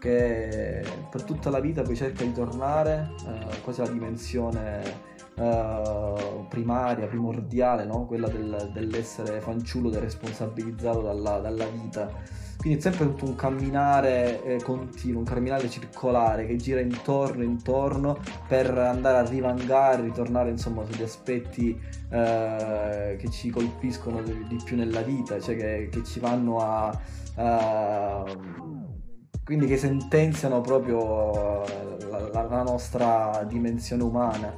che per tutta la vita poi cerca di tornare eh, quasi alla dimensione Uh, primaria, primordiale, no? quella del, dell'essere fanciullo deresponsabilizzato dalla, dalla vita quindi è sempre tutto un camminare eh, continuo, un camminare circolare che gira intorno intorno per andare a rivangare, ritornare insomma sugli aspetti eh, che ci colpiscono di, di, più nella vita, cioè che, che ci vanno a... Uh, quindi che sentenziano proprio la, la, la nostra dimensione umana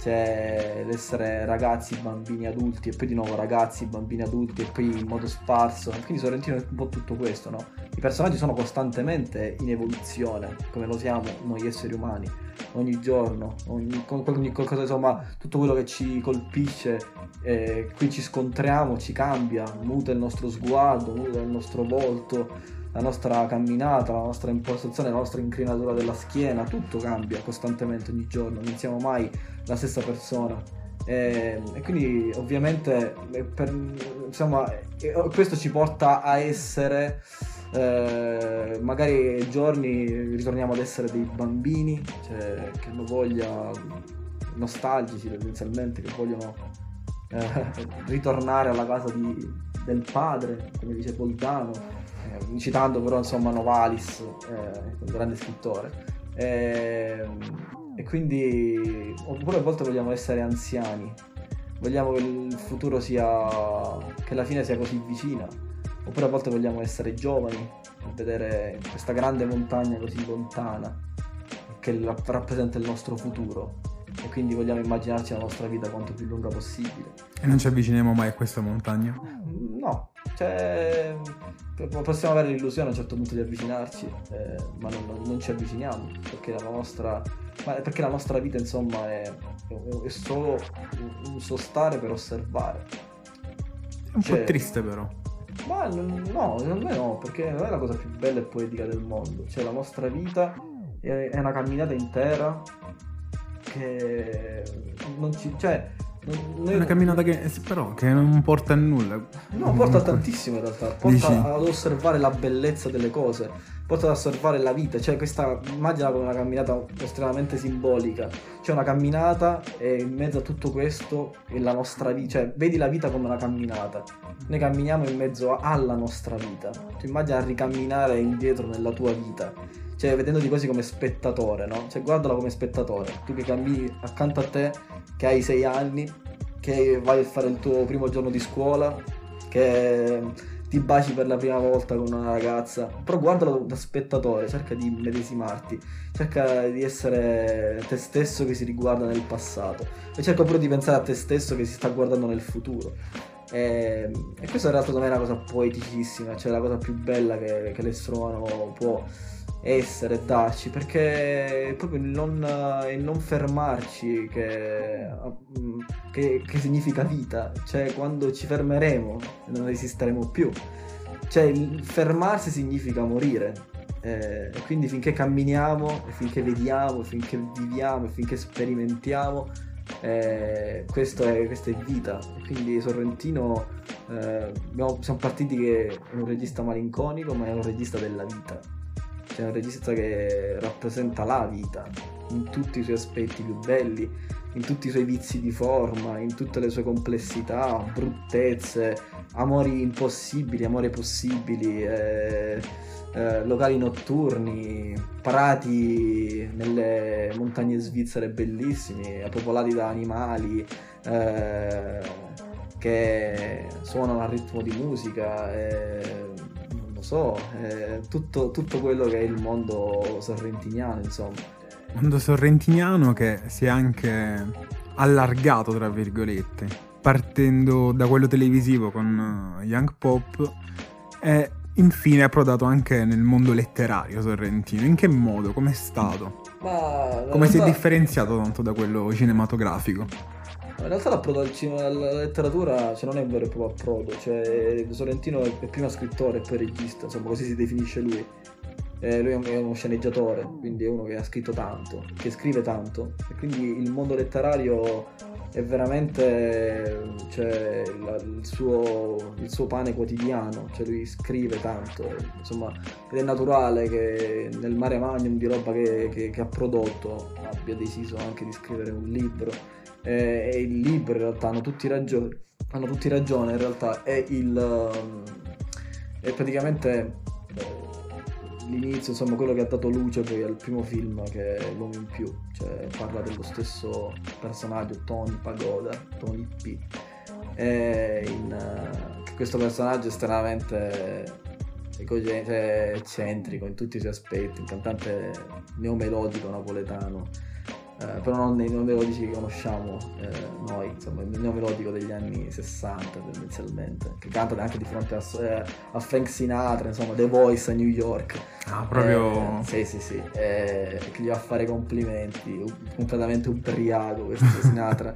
c'è l'essere ragazzi, bambini, adulti e poi di nuovo ragazzi, bambini, adulti e poi in modo sparso. Quindi Sorrentino è un po' tutto questo, no? I personaggi sono costantemente in evoluzione, come lo siamo noi esseri umani, ogni giorno, ogni, ogni qualcosa, insomma, tutto quello che ci colpisce, eh, qui ci scontriamo, ci cambia, muta il nostro sguardo, muta il nostro volto la nostra camminata, la nostra impostazione, la nostra inclinatura della schiena, tutto cambia costantemente ogni giorno, non siamo mai la stessa persona. E, e quindi ovviamente per, insomma, questo ci porta a essere eh, magari giorni ritorniamo ad essere dei bambini cioè, che hanno voglia nostalgici tendenzialmente che vogliono eh, ritornare alla casa di, del padre come dice Poldano eh, citando però insomma Novalis, eh, un grande scrittore. E, ehm, e quindi, oppure a volte vogliamo essere anziani, vogliamo che il futuro sia, che la fine sia così vicina, oppure a volte vogliamo essere giovani, vedere questa grande montagna così lontana che rappresenta il nostro futuro e quindi vogliamo immaginarci la nostra vita quanto più lunga possibile. E non ci avviciniamo mai a questa montagna? No, cioè possiamo avere l'illusione a un certo punto di avvicinarci, eh, ma non, non, ci avviciniamo perché la nostra, perché la nostra vita insomma è, è solo un sostare per osservare. È un cioè, po' triste però. Ma no, secondo me no, perché non è la cosa più bella e poetica del mondo. Cioè la nostra vita è, è una camminata intera che non ci... cioè Noi... Una camminata che però che non porta a nulla. No, porta a tantissimo in realtà. Porta Dici? ad osservare la bellezza delle cose, porta ad osservare la vita. Cioè, questa immagina come una camminata estremamente simbolica. C'è una camminata e in mezzo a tutto questo è la nostra vita. Cioè, vedi la vita come una camminata. Noi camminiamo in mezzo alla nostra vita. Tu immagina ricamminare indietro nella tua vita cioè vedendoti quasi come spettatore, no? Cioè guardala come spettatore, tu che cammini accanto a te, che hai sei anni, che vai a fare il tuo primo giorno di scuola, che ti baci per la prima volta con una ragazza, però guardalo da spettatore, cerca di medesimarti, cerca di essere te stesso che si riguarda nel passato. E cerca pure di pensare a te stesso che si sta guardando nel futuro. E, e questa realtà secondo me è una cosa poeticissima, cioè la cosa più bella che, che l'essere umano può essere, darci, perché è proprio il non, il non fermarci che, che, che, significa vita, cioè quando ci fermeremo non esisteremo più, cioè fermarsi significa morire. Eh, quindi finché camminiamo, finché vediamo, finché viviamo, finché sperimentiamo, eh, questo è, questa è vita. Quindi Sorrentino eh, siamo partiti che è un regista malinconico, ma è un regista della vita c'è un regista che rappresenta la vita in tutti i suoi aspetti più belli, in tutti i suoi vizi di forma, in tutte le sue complessità, bruttezze, amori impossibili, amori possibili, eh, eh, locali notturni, prati nelle montagne svizzere bellissimi, popolati da animali. Eh, che suonano al ritmo di musica, eh, lo so, eh, tutto, tutto, quello che è il mondo sorrentiniano, insomma. Mondo sorrentiniano che si è anche allargato, tra virgolette, partendo da quello televisivo con uh, Young Pop e infine approdato anche nel mondo letterario sorrentino. In che modo? Com'è stato? Ma, Come si è differenziato tanto da quello cinematografico? In realtà l'approdo al cinema, alla letteratura cioè, non è un vero e proprio approdo, cioè Sorrentino è prima scrittore e poi regista, insomma così si definisce lui. Eh, lui è uno sceneggiatore, quindi è uno che ha scritto tanto, che scrive tanto. E quindi il mondo letterario è veramente cioè, la, il, suo, il, suo, pane quotidiano, cioè lui scrive tanto, insomma, ed è naturale che nel mare magnum di roba che, che, che ha prodotto abbia deciso anche di scrivere un libro e, e il libro in realtà hanno tutti ragione, hanno tutti ragione in realtà è il um, è praticamente eh, l'inizio, insomma, quello che ha dato luce poi al primo film che è L'uomo in più, cioè parla dello stesso personaggio, Tony Pagoda, Tony P. In, uh, questo personaggio è estremamente eccentrico in tutti i suoi aspetti, un cantante neomelodico napoletano eh, però non nei neomelodici che conosciamo eh, noi, insomma, il neomelodico degli anni 60 tendenzialmente, che canta anche di fronte a, eh, a, Frank Sinatra, insomma, The Voice a New York. Ah, proprio... Eh, sì, sì, sì, che gli va a fare complimenti, completamente ubriaco questo (laughs) Sinatra.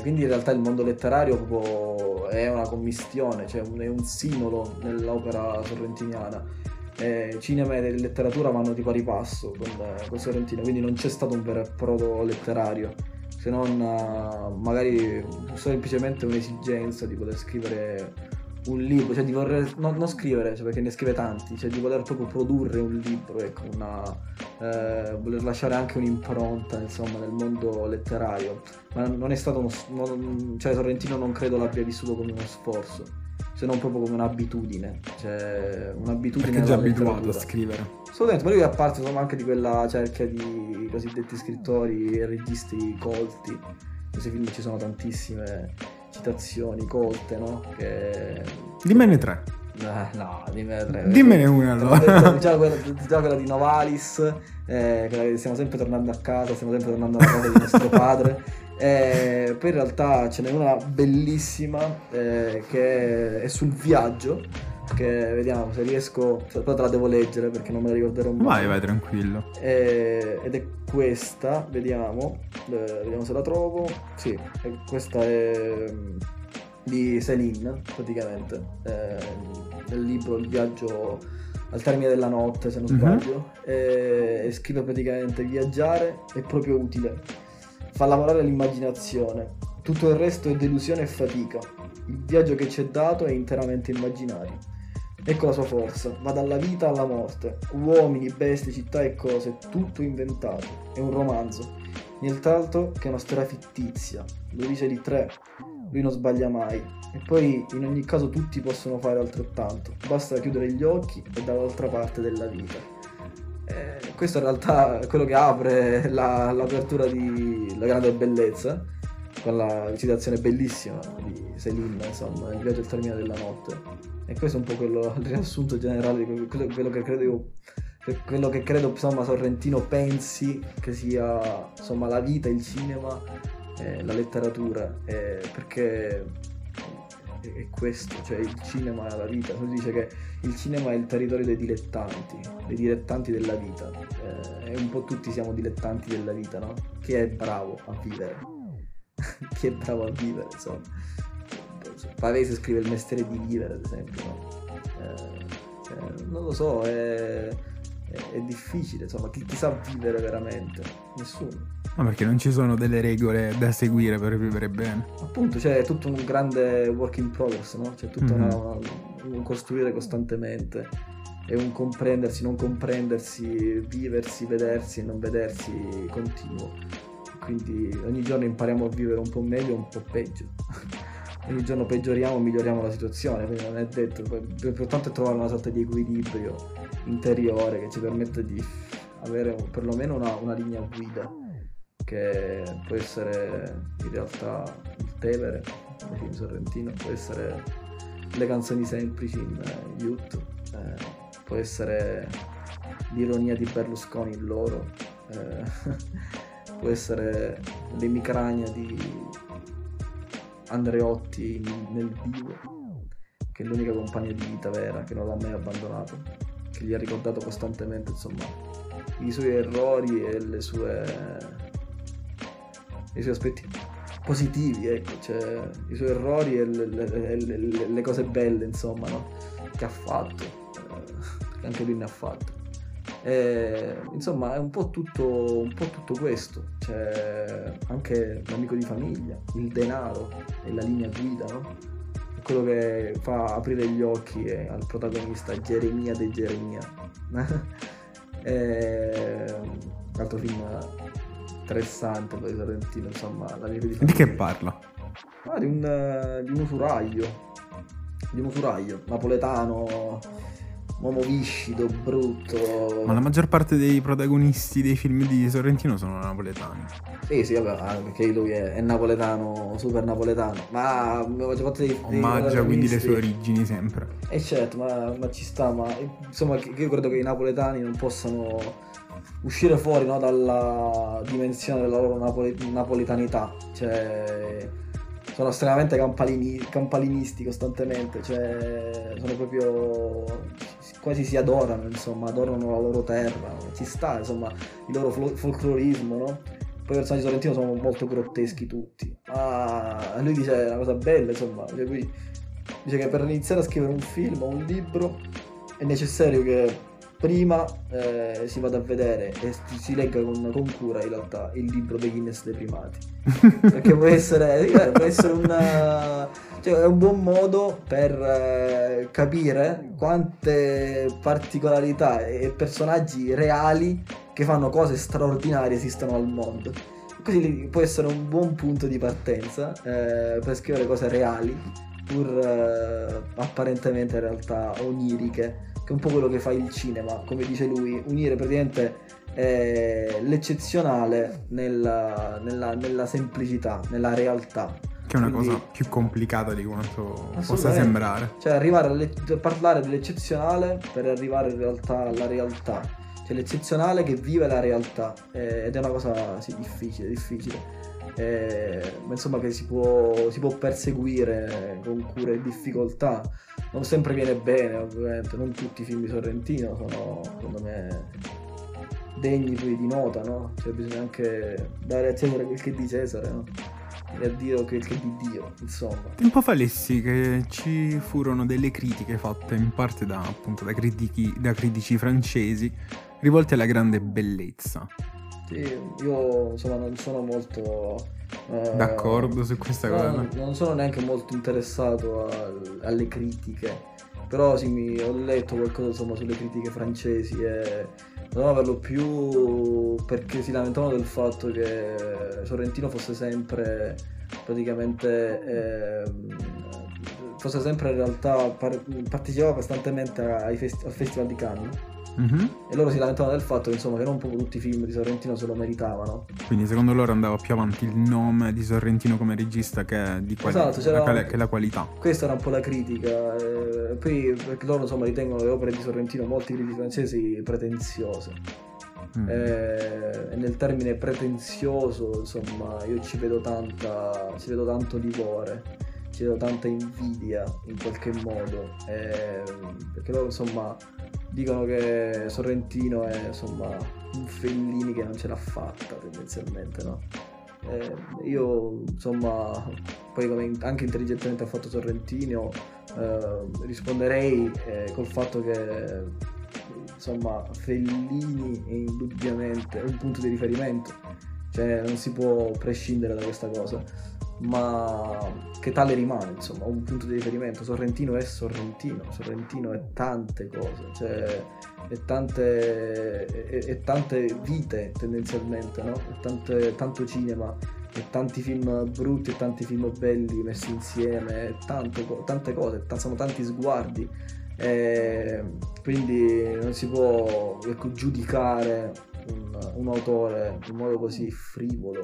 quindi in realtà il mondo letterario è una commistione, cioè è un sinolo nell'opera sorrentiniana eh, cinema e letteratura vanno di pari passo con, eh, con Sorrentino, quindi non c'è stato un vero approdo letterario, se non uh, magari semplicemente un'esigenza di poter scrivere un libro, cioè di voler non, non scrivere, cioè perché ne scrive tanti, cioè di voler proprio produrre un libro, ecco, una, eh, voler lasciare anche un'impronta insomma nel mondo letterario, ma non è stato uno, non, cioè Sorrentino non credo l'abbia vissuto come uno sforzo se non proprio come un'abitudine. Cioè, un'abitudine. Perché è già abituato a scrivere. Assolutamente, ma lui è parte insomma, anche di quella cerchia di cosiddetti scrittori e registi colti. In questi film ci sono tantissime citazioni colte, no? Che... Dimmene tre. Eh, no, dimmene tre. Dimmene una allora. Già quella, già quella di Novalis, eh, stiamo sempre tornando a casa, stiamo sempre tornando alla casa di nostro padre. (laughs) E poi in realtà ce n'è una bellissima eh, che è sul viaggio. Che vediamo se riesco. Però te la devo leggere perché non me la ricorderò mai. Vai, vai tranquillo. E, ed è questa, vediamo. Eh, vediamo se la trovo. Sì, questa è mm, di Céline praticamente. Eh, nel libro Il viaggio al termine della notte, se non mhm. sbaglio. Uh-huh. E, e scrive praticamente viaggiare è proprio utile fa lavorare l'immaginazione. Tutto il resto è delusione e fatica. Il viaggio che ci è dato è interamente immaginario. Ecco la sua forza, va dalla vita alla morte, uomini, bestie, città e cose, tutto inventato. È un romanzo, nient'altro che una storia fittizia. Lo dice di tre, lui non sbaglia mai. E poi in ogni caso tutti possono fare altrettanto, basta chiudere gli occhi e dall'altra parte della vita. Eh, questo in realtà è quello che apre la, l'apertura di La grande bellezza, con la citazione bellissima di Céline, insomma, Il viaggio al termine della notte. E questo è un po' quello, (laughs) il riassunto generale di quello, quello che credo io quello che credo insomma Sorrentino pensi che sia insomma la vita, il cinema, eh, la letteratura, eh, perché è, questo, cioè il cinema è la vita, lui dice che il cinema è il territorio dei dilettanti, dei dilettanti della vita, eh, e un po' tutti siamo dilettanti della vita, no? Chi è bravo a vivere? (laughs) Chi è bravo a vivere, insomma. Pavese scrive il mestiere di vivere, ad esempio, no? eh, cioè, non lo so, è, è, è difficile, insomma, chi, chi, sa vivere veramente? Nessuno. Ma perché non ci sono delle regole da seguire per vivere bene? Appunto, c'è cioè, tutto un grande work in progress, no? C'è tutto mm-hmm. una, una, un costruire costantemente e un comprendersi, non comprendersi, viversi, vedersi e non vedersi continuo. Quindi ogni giorno impariamo a vivere un po' meglio un po' peggio (laughs) ogni giorno peggioriamo, miglioriamo la situazione, quindi non è detto, l'importante è trovare una sorta di equilibrio interiore che ci permette di avere perlomeno una, una linea guida che può essere in realtà il Tevere, il film sorrentino, può essere le canzoni semplici in uh, Youth, eh, può essere l'ironia di Berlusconi in loro, eh, (laughs) può essere l'emicrania di Andreotti nel vivo, che è l'unica compagna di vita vera che non l'ha mai abbandonato, che gli ha ricordato costantemente insomma i suoi errori e le sue, i suoi aspetti positivi, ecco, cioè i suoi errori e le, le, le, le cose belle insomma no? che ha fatto, eh, (laughs) che anche lui ne ha fatto. E, insomma, è un po' tutto, un po' tutto questo. C'è anche l'amico di famiglia, il denaro e la linea guida, no? Quello che fa aprire gli occhi al protagonista Geremia de Geremia. (laughs) e, un altro film interessante poi Sorrentino, insomma, di famiglia. Di che parla? Ah, di, un, di un usuraio. Di un usuraio napoletano uomo viscido, brutto. Ma la maggior parte dei protagonisti dei film di Sorrentino sono napoletani. Sì, sì, vabbè, perché lui è, è napoletano, super napoletano. Ma faccio parte dei, dei Omaggia quindi le sue origini sempre. Eh certo, ma, ma ci sta, ma insomma io credo che i napoletani non possano uscire fuori no, dalla dimensione della loro napole- napoletanità. Cioè sono estremamente campalini, campalinisti costantemente, cioè sono proprio quasi si adorano, insomma, adorano la loro terra, ci sta, insomma, il loro folclorismo, no? Poi i personaggi sorrentino sono molto grotteschi tutti. Ah, lui dice una cosa bella, insomma, cioè dice che per iniziare a scrivere un film o un libro è necessario che prima eh, si vada a vedere e si legga con, con, cura in realtà il libro dei Guinness dei primati. (laughs) Perché può essere, eh, può essere una, cioè, è un buon modo per eh, capire quante particolarità e personaggi reali che fanno cose straordinarie esistono al mondo. Così può essere un buon punto di partenza eh, per scrivere cose reali pur eh, apparentemente in realtà oniriche che è un po' quello che fa il cinema, come dice lui, unire praticamente eh, l'eccezionale nella, nella, nella, semplicità, nella realtà. Che è una Quindi, cosa più complicata di quanto possa sembrare. Cioè arrivare a parlare dell'eccezionale per arrivare in realtà alla realtà. Cioè l'eccezionale che vive la realtà eh, ed è una cosa sì, difficile, difficile. Eh, ma insomma che si può, si può perseguire con cura e difficoltà non sempre viene bene, ovviamente. Non tutti i film di Sorrentino sono, secondo me, degni di nota, no? Cioè, bisogna anche dare a Cesare quel che è di Cesare, no? E a Dio quel che è di Dio, insomma. Tempo fa lessi che ci furono delle critiche fatte in parte da, appunto, da critici, da critici francesi rivolte alla grande bellezza. Io insomma non sono molto... eh, D'accordo su questa no, cosa. Non, sono neanche molto interessato a, alle critiche, però sì, mi, ho letto qualcosa insomma, sulle critiche francesi e non per lo più perché si lamentavano del fatto che Sorrentino fosse sempre praticamente... Eh, fosse sempre in realtà par- partecipava costantemente ai festi- al Festival di Cannes Mhm. e loro si lamentavano del fatto che, insomma, che non proprio tutti i film di Sorrentino se lo meritavano. Quindi secondo loro andava più avanti il nome di Sorrentino come regista che, di quali- Esatto, la, quali- che la qualità. Questa era un po' la critica. eh, poi perché loro insomma ritengono le opere di Sorrentino, molti critici francesi, pretenziose. Mm. Eh, e nel termine pretenzioso, insomma, io ci vedo tanta. ci vedo tanto livore, ci vedo tanta invidia in qualche modo. eh, perché loro insomma dicono che Sorrentino è insomma un Fellini che non ce l'ha fatta tendenzialmente, no? Eh, io insomma poi come anche intelligentemente ha fatto Sorrentino eh, risponderei eh, col fatto che insomma Fellini è indubbiamente un punto di riferimento cioè non si può prescindere da questa cosa ma che tale rimane insomma un punto di riferimento Sorrentino è Sorrentino Sorrentino è tante cose cioè è tante, è, è tante vite tendenzialmente no? è tante- tanto cinema e tanti film brutti e tanti film belli messi insieme, e tanto co- tante cose, t- sono tanti sguardi. E quindi non si può ecco, giudicare un, un autore in modo così frivolo.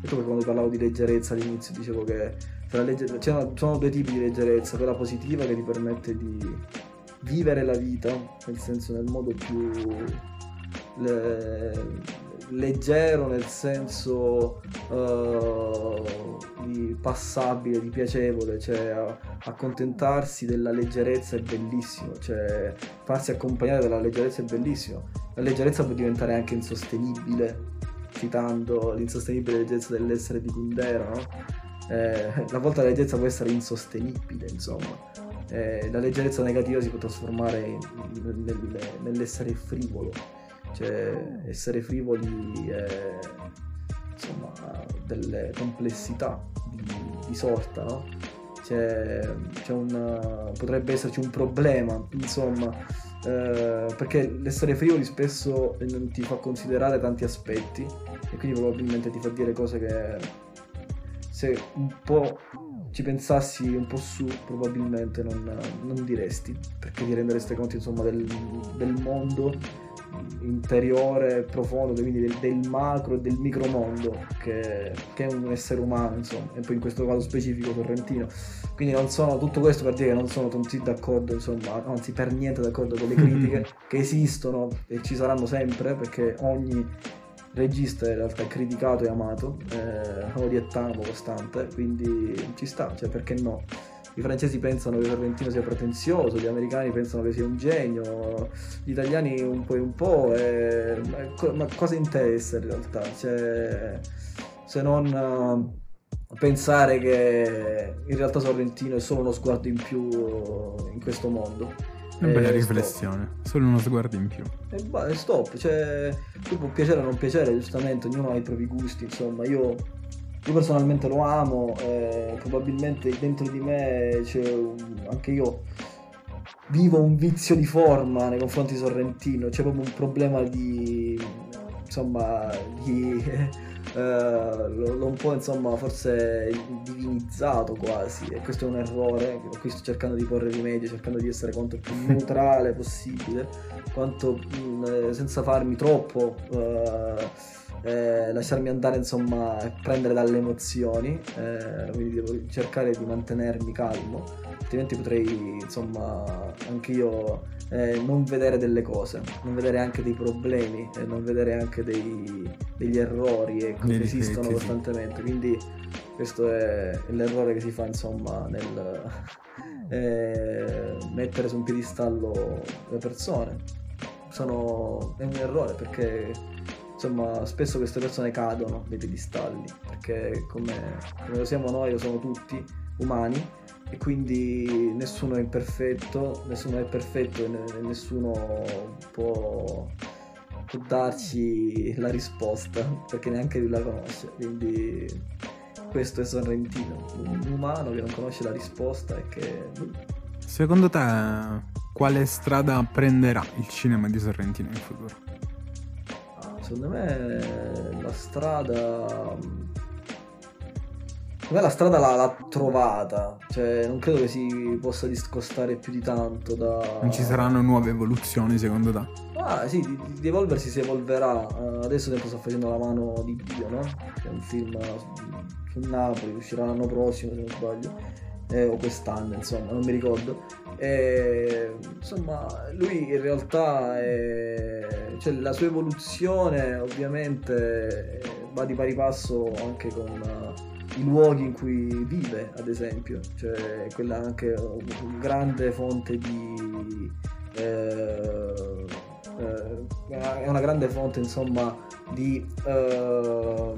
Ecco perché quando parlavo di leggerezza all'inizio dicevo che tra legge- c'erano- sono due tipi di leggerezza, quella positiva che ti permette di vivere la vita, nel senso nel modo più le- leggero, nel senso eh, di passabile, di piacevole, cioè accontentarsi della leggerezza è bellissimo, cioè farsi accompagnare dalla leggerezza è bellissimo. La leggerezza può diventare anche insostenibile, citando l'insostenibile leggerezza dell'essere di Kundera, no? Eh, la volta la leggerezza può essere insostenibile, insomma. Eh, la leggerezza negativa si può trasformare in- nel- nell'essere frivolo, cioè essere frivoli è insomma delle complessità di, di sorta, no? C'è, c'è un, potrebbe esserci un problema, insomma, eh, perché l'essere frivoli spesso non ti fa considerare tanti aspetti e quindi probabilmente ti fa dire cose che se un po' ci pensassi un po' su probabilmente non, non diresti perché ti rendereste conto insomma del, del mondo interiore profondo quindi del, del macro e del micromondo che, che è un essere umano insomma e poi in questo caso specifico Sorrentino quindi non sono tutto questo per dire che non sono tutti d'accordo insomma anzi per niente d'accordo con le critiche che esistono e ci saranno sempre perché ogni regista in realtà è criticato e amato, eh, odio tamo costante, quindi ci sta, cioè perché no? I francesi pensano che Sorrentino sia pretenzioso, gli americani pensano che sia un genio, gli italiani un po' e un po', e- ma co- ma cosa interessa in realtà? Cioè, se non eh, pensare che in realtà Sorrentino è solo uno sguardo in più in questo mondo. Una bella E stop. riflessione, solo uno sguardo in più. E e stop, cioè, poi può piacere o non piacere, giustamente, ognuno ha i propri gusti, insomma, io, io personalmente lo amo, eh, probabilmente dentro di me c'è un- anche io vivo un vizio di forma nei confronti di Sorrentino, c'è proprio un problema di, insomma, di, (laughs) eh, l'ho, un po' insomma forse divinizzato quasi e questo è un errore a cui sto cercando di porre rimedio cercando di essere quanto più (laughs) neutrale possibile quanto mh, eh, senza farmi troppo eh, eh, lasciarmi andare insomma e prendere dalle emozioni eh, quindi devo cercare di mantenermi calmo altrimenti potrei insomma anche io eh, non vedere delle cose, non vedere anche dei problemi, e non vedere anche dei- degli errori ecco, che esistono sì. costantemente. Quindi questo è l'errore che si fa insomma nel (laughs) eh, mettere su un piedistallo le persone. Sono, è un errore perché insomma spesso queste persone cadono dai piedistalli perché come, come lo siamo noi lo sono tutti umani e quindi nessuno è imperfetto, nessuno è perfetto e ne- nessuno può può darci la risposta, perché neanche lui la conosce. Quindi questo è Sorrentino, un umano che non conosce la risposta e che... Secondo te quale strada prenderà il cinema di Sorrentino in futuro? Secondo me la strada me la strada l'ha, l'ha, trovata, cioè non credo che si possa discostare più di tanto da... Non ci saranno nuove evoluzioni secondo te? Ah sì, di, di evolversi si evolverà, uh, adesso tempo sta facendo La mano di Dio, no? Che è un film su, su Napoli, uscirà l'anno prossimo se non sbaglio, eh, o quest'anno insomma, non mi ricordo. E, insomma, lui in realtà è, cioè, la sua evoluzione ovviamente va di pari passo anche con i luoghi in cui vive, ad esempio, cioè quella anche una grande fonte di... Eh, eh, è una grande fonte, insomma, di... Eh,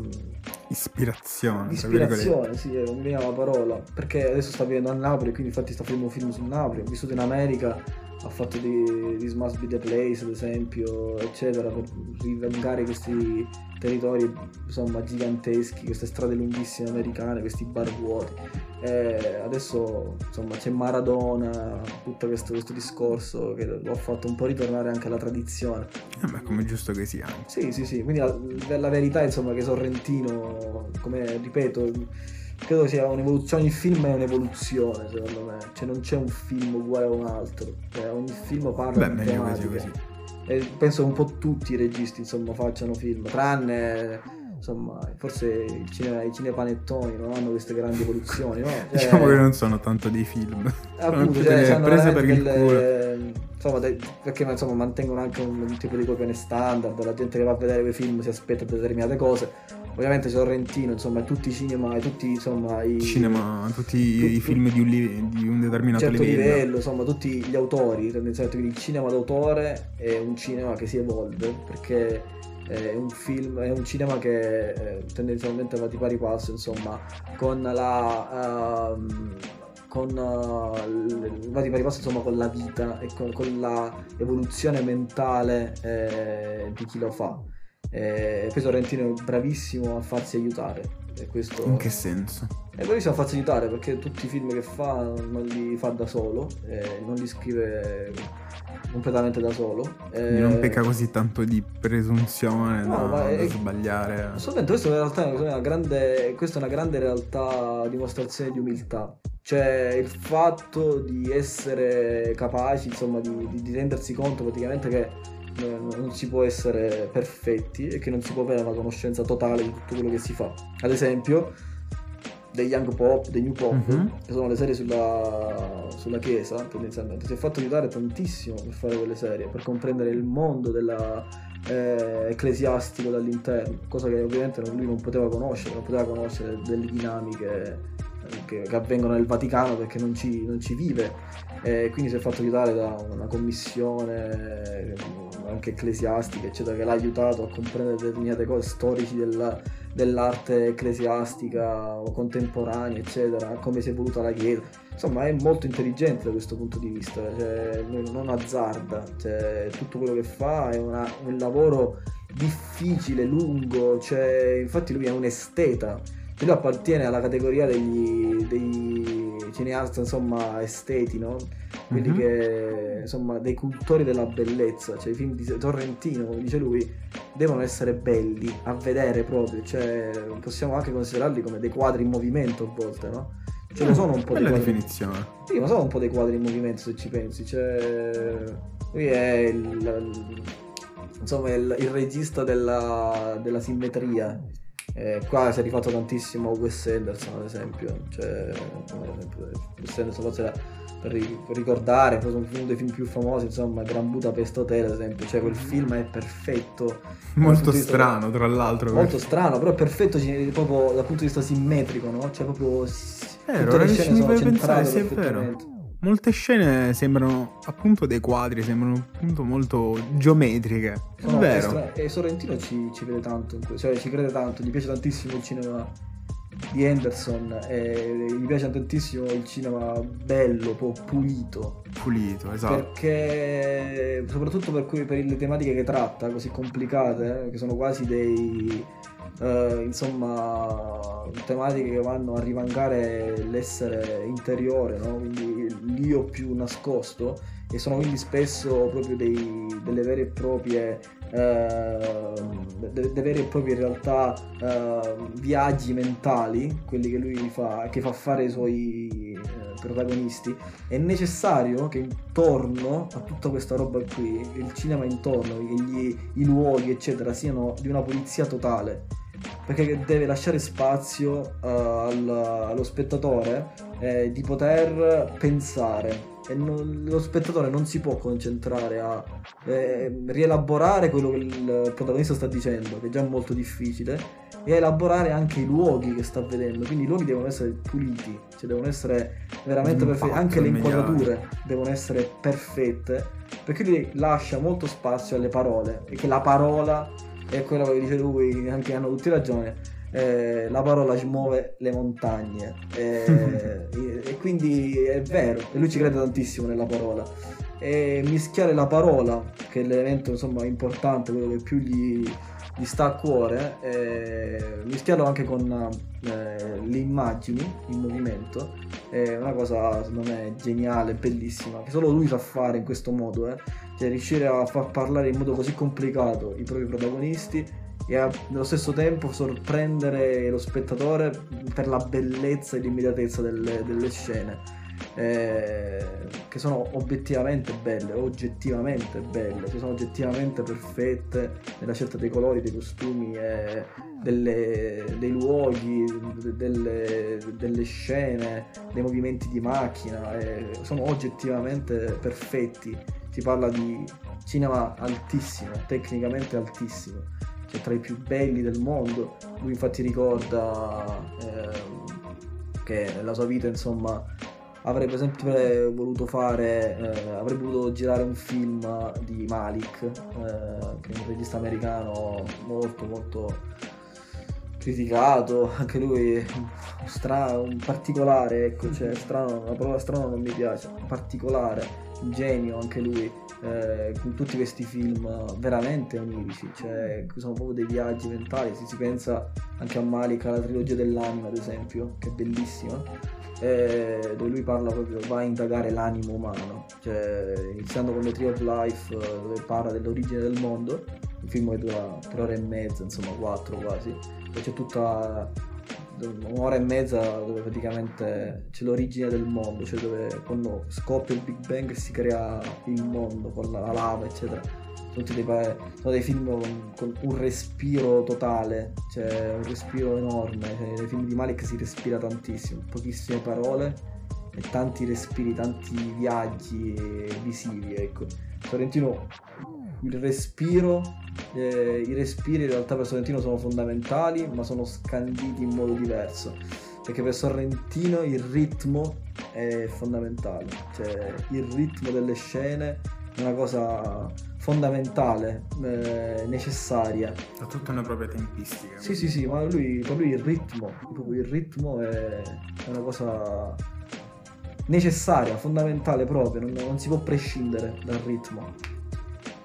ispirazione. Ispirazione, sì, non mi la parola, perché adesso sta vivendo a Napoli, quindi infatti sta facendo un film su Napoli, ho vissuto in America, ha fatto di This Must Be The Place, ad esempio, eccetera, per rivengare questi territori insomma giganteschi, queste strade lunghissime americane, questi bar vuoti. E adesso insomma c'è Maradona, tutto questo, questo, discorso che lo ha fatto un po' ritornare anche alla tradizione. Eh beh, come giusto che sia. Sì, sì, sì, quindi la, la verità insomma che Sorrentino, come ripeto, credo sia un'evoluzione, ogni film è un'evoluzione secondo me, cioè non c'è un film uguale a un altro, cioè, ogni film parla Beh, di tematiche. E penso che un po' tutti i registi insomma facciano film, tranne insomma forse il cinema, i cinepanettoni non hanno queste grandi evoluzioni, no? (laughs) Cioè, diciamo che non sono tanto dei film, appunto, cioè, prese per il culo. Insomma, dei, perché insomma, mantengono anche un, un tipo di copione standard, la gente che va a vedere quei film si aspetta determinate cose. Ovviamente Sorrentino, insomma, tutti i cinema, tutti insomma i cinema, tutti tu, i film di un, di un determinato certo livello. livello. insomma, tutti gli autori, tendenzialmente quindi il cinema d'autore è un cinema che si evolve perché è un film, è un cinema che eh, tendenzialmente va di pari passo, insomma, con la uh, con uh, va di pari passo insomma con la vita e con, con la evoluzione mentale eh, di chi lo fa. E poi Sorrentino è bravissimo a farsi aiutare. Questo... In che senso? È bravissimo a farsi aiutare perché tutti i film che fa non li fa da solo, non li scrive completamente da solo. Eh... non pecca così tanto di presunzione no, da, è... da sbagliare. Assolutamente, questa, in realtà è una grande, questa è una grande realtà dimostrazione di umiltà. Cioè il fatto di essere capaci, insomma, di, di, di rendersi conto praticamente che non si può essere perfetti e che non si può avere una conoscenza totale di tutto quello che si fa. Ad esempio, dei Young Pop, dei New Pop, mm-hmm. che sono le serie sulla, sulla, Chiesa, tendenzialmente. Si è fatto aiutare tantissimo per fare quelle serie, per comprendere il mondo della, eh, ecclesiastico dall'interno, cosa che ovviamente lui non poteva conoscere, non poteva conoscere delle dinamiche eh, che, che avvengono nel Vaticano perché non ci, non ci vive. E quindi si è fatto aiutare da una commissione anche ecclesiastica, eccetera, che l'ha aiutato a comprendere determinate cose storici della, dell'arte ecclesiastica o contemporanea, eccetera, come si è evoluta la Chiesa. Insomma, è molto intelligente da questo punto di vista, cioè, non azzarda, cioè, tutto quello che fa è una, un lavoro difficile, lungo, cioè, infatti lui è un esteta, lui appartiene alla categoria degli, dei cineasti, insomma, esteti, no? quelli mm-hmm. che insomma dei cultori della bellezza, cioè i film di Torrentino, come dice lui, devono essere belli a vedere proprio, cioè possiamo anche considerarli come dei quadri in movimento a volte, no? Cioè, mm, sono un po' bella definizione. Sì, ma sono un po' dei quadri in movimento se ci pensi, cioè lui è il, il insomma il, il regista della, della simmetria. Eh, qua si è rifatto tantissimo Wes Anderson ad esempio, cioè Wes Anderson forse era per, ricordare, sono uno dei film più famosi, insomma, Gran Budapest Hotel, ad esempio, cioè quel film è perfetto. (laughs) Molto strano, vista, tra l'altro. Molto strano, però è perfetto proprio dal punto di vista simmetrico, no? Cioè proprio... Eh, ora che ci mi fai pensare, sì, è vero. Molte scene sembrano appunto dei quadri, sembrano appunto molto geometriche. È no, vero. E Sorrentino ci, ci vede tanto, cioè ci crede tanto, gli piace tantissimo il cinema di Henderson e gli piace tantissimo il cinema bello, pulito. pulito, esatto. Perché soprattutto per, cui, per le tematiche che tratta, così complicate, eh, che sono quasi dei eh, insomma tematiche che vanno a rivangare l'essere interiore, no? quindi l'io più nascosto e sono quindi spesso proprio dei, delle vere e proprie eh, e proprie in realtà eh, viaggi mentali quelli che lui fa che fa fare ai suoi eh, protagonisti. È necessario che intorno a tutta questa roba qui il cinema intorno gli, i luoghi eccetera siano di una pulizia totale. Perché deve lasciare spazio uh, al, allo spettatore eh, di poter pensare e non, lo spettatore non si può concentrare a eh, rielaborare quello che il protagonista sta dicendo, che è già molto difficile, e elaborare anche i luoghi che sta vedendo. Quindi i luoghi devono essere puliti, cioè devono essere veramente perfetti, anche le inquadrature devono essere perfette, perché lui lascia molto spazio alle parole, e che la parola è quello che dice lui, anche hanno tutti ragione. Eh, la parola ci muove le montagne. Eh, (laughs) e, e, quindi è vero e lui ci crede tantissimo nella parola. E mischiare la parola che è l'elemento insomma importante quello che più gli, gli sta a cuore eh, mischiarlo anche con eh, le immagini in movimento è una cosa secondo me geniale bellissima che solo lui sa fare in questo modo eh. Cioè riuscire a far parlare in modo così complicato i propri protagonisti e allo stesso tempo sorprendere lo spettatore per la bellezza e l'immediatezza delle, delle scene. Eh, che sono obiettivamente belle, oggettivamente belle, cioè sono oggettivamente perfette nella scelta dei colori, dei costumi, eh, delle, dei luoghi, delle, delle, scene, dei movimenti di macchina, eh, sono oggettivamente perfetti si parla di cinema altissimo, tecnicamente altissimo, cioè tra i più belli del mondo. Lui infatti ricorda eh, che nella sua vita insomma avrebbe sempre voluto fare, eh, avrebbe voluto girare un film di Malik, eh, che è un regista americano molto molto criticato, anche lui strano, un particolare, ecco, cioè strano, la parola strano non mi piace, particolare genio anche lui, eh, con tutti questi film veramente onirici, cioè sono proprio dei viaggi mentali, se si pensa anche a Malika, la trilogia dell'anima ad esempio, che è bellissima, eh, dove lui parla proprio, va a indagare l'animo umano, cioè iniziando con The Tree of Life, dove parla dell'origine del mondo, un film che dura tre ore e mezza, insomma quattro quasi, poi c'è tutta un'ora e mezza dove praticamente c'è l'origine del mondo, cioè dove quando scoppia il Big Bang si crea il mondo con la lava, eccetera. Dei, sono dei film con, con, un respiro totale, cioè un respiro enorme. Cioè, nei film di Malik si respira tantissimo, pochissime parole e tanti respiri, tanti viaggi visivi, ecco. Sorrentino il respiro, eh, i respiri in realtà per Sorrentino sono fondamentali, ma sono scanditi in modo diverso. Perché per Sorrentino il ritmo è fondamentale, cioè il ritmo delle scene è una cosa fondamentale, eh, necessaria. Ha tutta una propria tempistica. Sì, sì, sì, ma lui, per lui il ritmo, proprio il ritmo è, è una cosa necessaria, fondamentale proprio, non, non si può prescindere dal ritmo.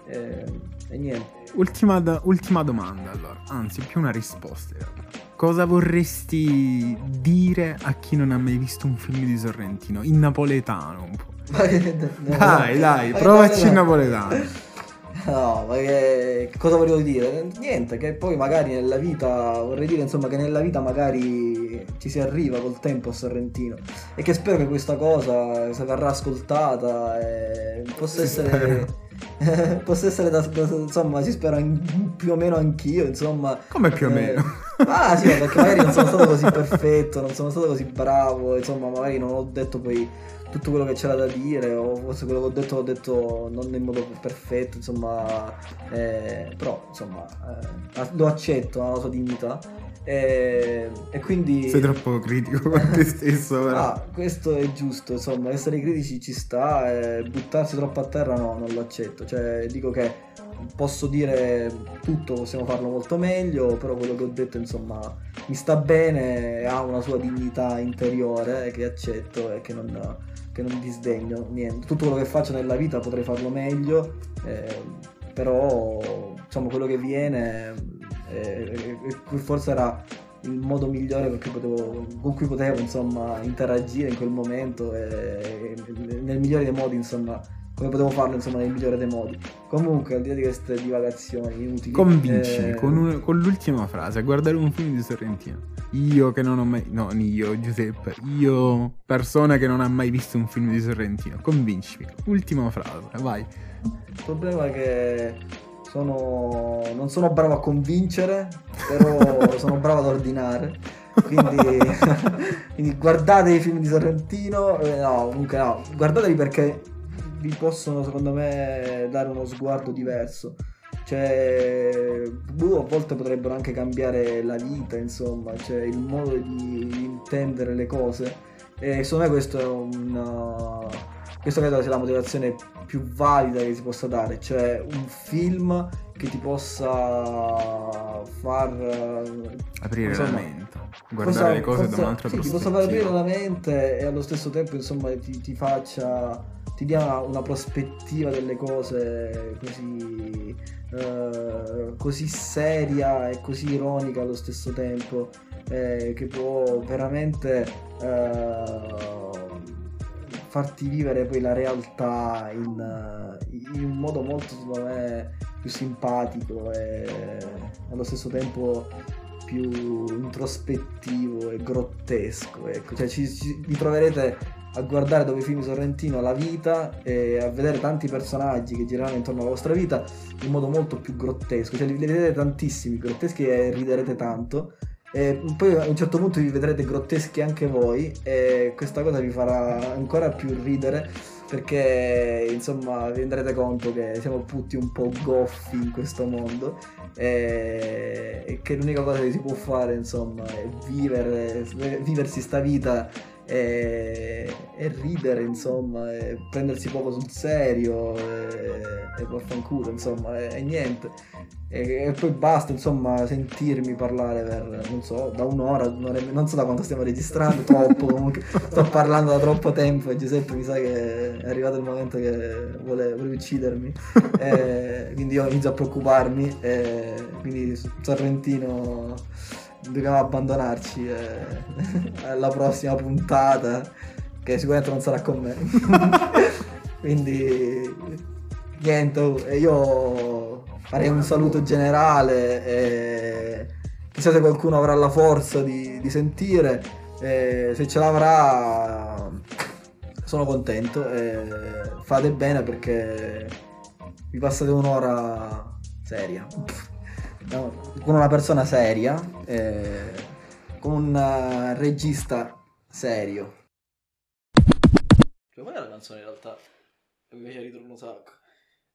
E, e niente. Ultima, do- ultima, domanda allora, anzi più una risposta in realtà. Cosa vorresti dire a chi non ha mai visto un film di Sorrentino? In napoletano un po'. (laughs) dai, dai, provaci in napoletano. (laughs) No, ma che, cosa volevo dire? Niente, che poi magari nella vita, vorrei dire insomma che nella vita magari ci si arriva col tempo a Sorrentino. E che spero che questa cosa, se verrà ascoltata, eh, possa essere... (laughs) possa essere da, da, insomma si spera in, più o meno anch'io insomma. Come più o eh, meno. (laughs) Ah sì perché magari non sono stato così perfetto non sono stato così bravo insomma magari non ho detto poi tutto quello che c'era da dire o forse quello che ho detto l'ho detto non in modo perfetto insomma eh, però insomma eh, lo accetto ha la sua dignità. E, e, quindi sei troppo critico con te stesso però. ah questo è giusto insomma essere critici ci sta e buttarsi troppo a terra no non lo accetto. Cioè dico che posso dire tutto possiamo farlo molto meglio però quello che ho detto insomma mi sta bene ha una sua dignità interiore che accetto e che non che non disdegno niente. Tutto quello che faccio nella vita potrei farlo meglio, eh, però insomma quello che viene eh, eh, forse era il modo migliore con cui potevo, con cui potevo insomma, interagire in quel momento e, e nel migliore dei modi insomma come potevo farlo insomma nel migliore dei modi. Comunque al di là di queste divagazioni inutili convincimi eh... con, con, l'ultima frase a guardare un film di Sorrentino. Io che non ho mai no io Giuseppe io persona che non ha mai visto un film di Sorrentino. Convincimi. Ultima frase vai. Il problema è che sono... non sono bravo a convincere però (laughs) sono bravo ad ordinare. Quindi, (laughs) quindi guardate i film di Sorrentino eh, no comunque no guardateli perché vi possono secondo me dare uno sguardo diverso. Cioè, boh, a volte potrebbero anche cambiare la vita, insomma, cioè il modo di intendere le cose. E secondo me questo è un... Questa credo sia la motivazione più valida che si possa dare, cioè un film che ti possa far aprire insomma, la mente, guardare possa, le cose possa, da un'altra sì, prospettiva. Ti possa far aprire la mente e allo stesso tempo insomma ti, ti faccia ti dia una prospettiva delle cose così, eh, così seria e così ironica allo stesso tempo, eh, che può veramente eh, farti vivere poi la realtà in, in un modo molto, secondo me, più simpatico e allo stesso tempo più introspettivo e grottesco. Ecco. Cioè, ci, ci, vi troverete a guardare dopo i film Sorrentino la vita e a vedere tanti personaggi che girano intorno alla vostra vita in modo molto più grottesco. Cioè li vedrete tantissimi grotteschi e riderete tanto. E poi a un certo punto vi vedrete grotteschi anche voi e questa cosa vi farà ancora più ridere perché insomma vi renderete conto che siamo tutti un po' goffi in questo mondo e, che l'unica cosa che si può fare insomma è vivere, viversi sta vita e, e, ridere, insomma, e prendersi poco sul serio e, e vaffanculo, insomma, e, e niente. E, poi basta, insomma, sentirmi parlare per, non so, da un'ora, un'ora non so da quanto stiamo registrando, troppo, comunque sto parlando da troppo tempo e Giuseppe mi sa che è arrivato il momento che vuole, vuole uccidermi, quindi io inizio a preoccuparmi, e quindi Sorrentino dobbiamo abbandonarci eh, (laughs) alla prossima puntata che sicuramente non sarà con me. (laughs) Quindi niente io farei un saluto generale e chissà se qualcuno avrà la forza di, di sentire e se ce l'avrà sono contento e fate bene perché vi passate un'ora seria con una persona seria, eh, con un uh, regista serio. Cioè, qual è la canzone in realtà? Mi piace ritorno un sacco.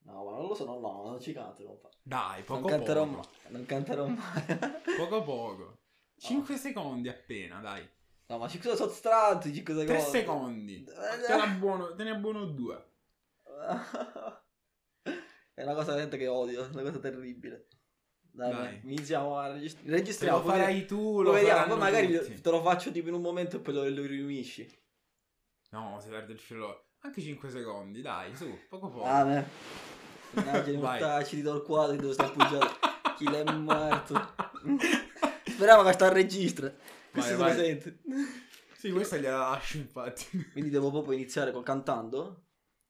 No, ma non lo so, no, no, non ci canto, non fa. Dai, poco non canterò poco. mai. Non canterò mai. (laughs) poco poco. 5 no. secondi appena, dai. No, ma 5 sono stratti, 5 secondi. 3 secondi. Te ne buono, te ne buono 2. È una cosa veramente che odio, è una cosa terribile. Dai, Dai. iniziamo a regist- registrare. Lo farai tu, lo, lo vediamo. Poi magari tutti. te lo faccio tipo in un momento e poi lo, lo riunisci. No, si perde il filo. Anche 5 secondi, dai, su, poco poco. Ah, beh. Immagini mortacci di Torquato dove sta appoggiato. (laughs) Chi l'è morto. Speriamo che sta a registra. Questo vai, se lo sente. Sì, questa gliela lascio infatti. Quindi devo proprio iniziare con, cantando?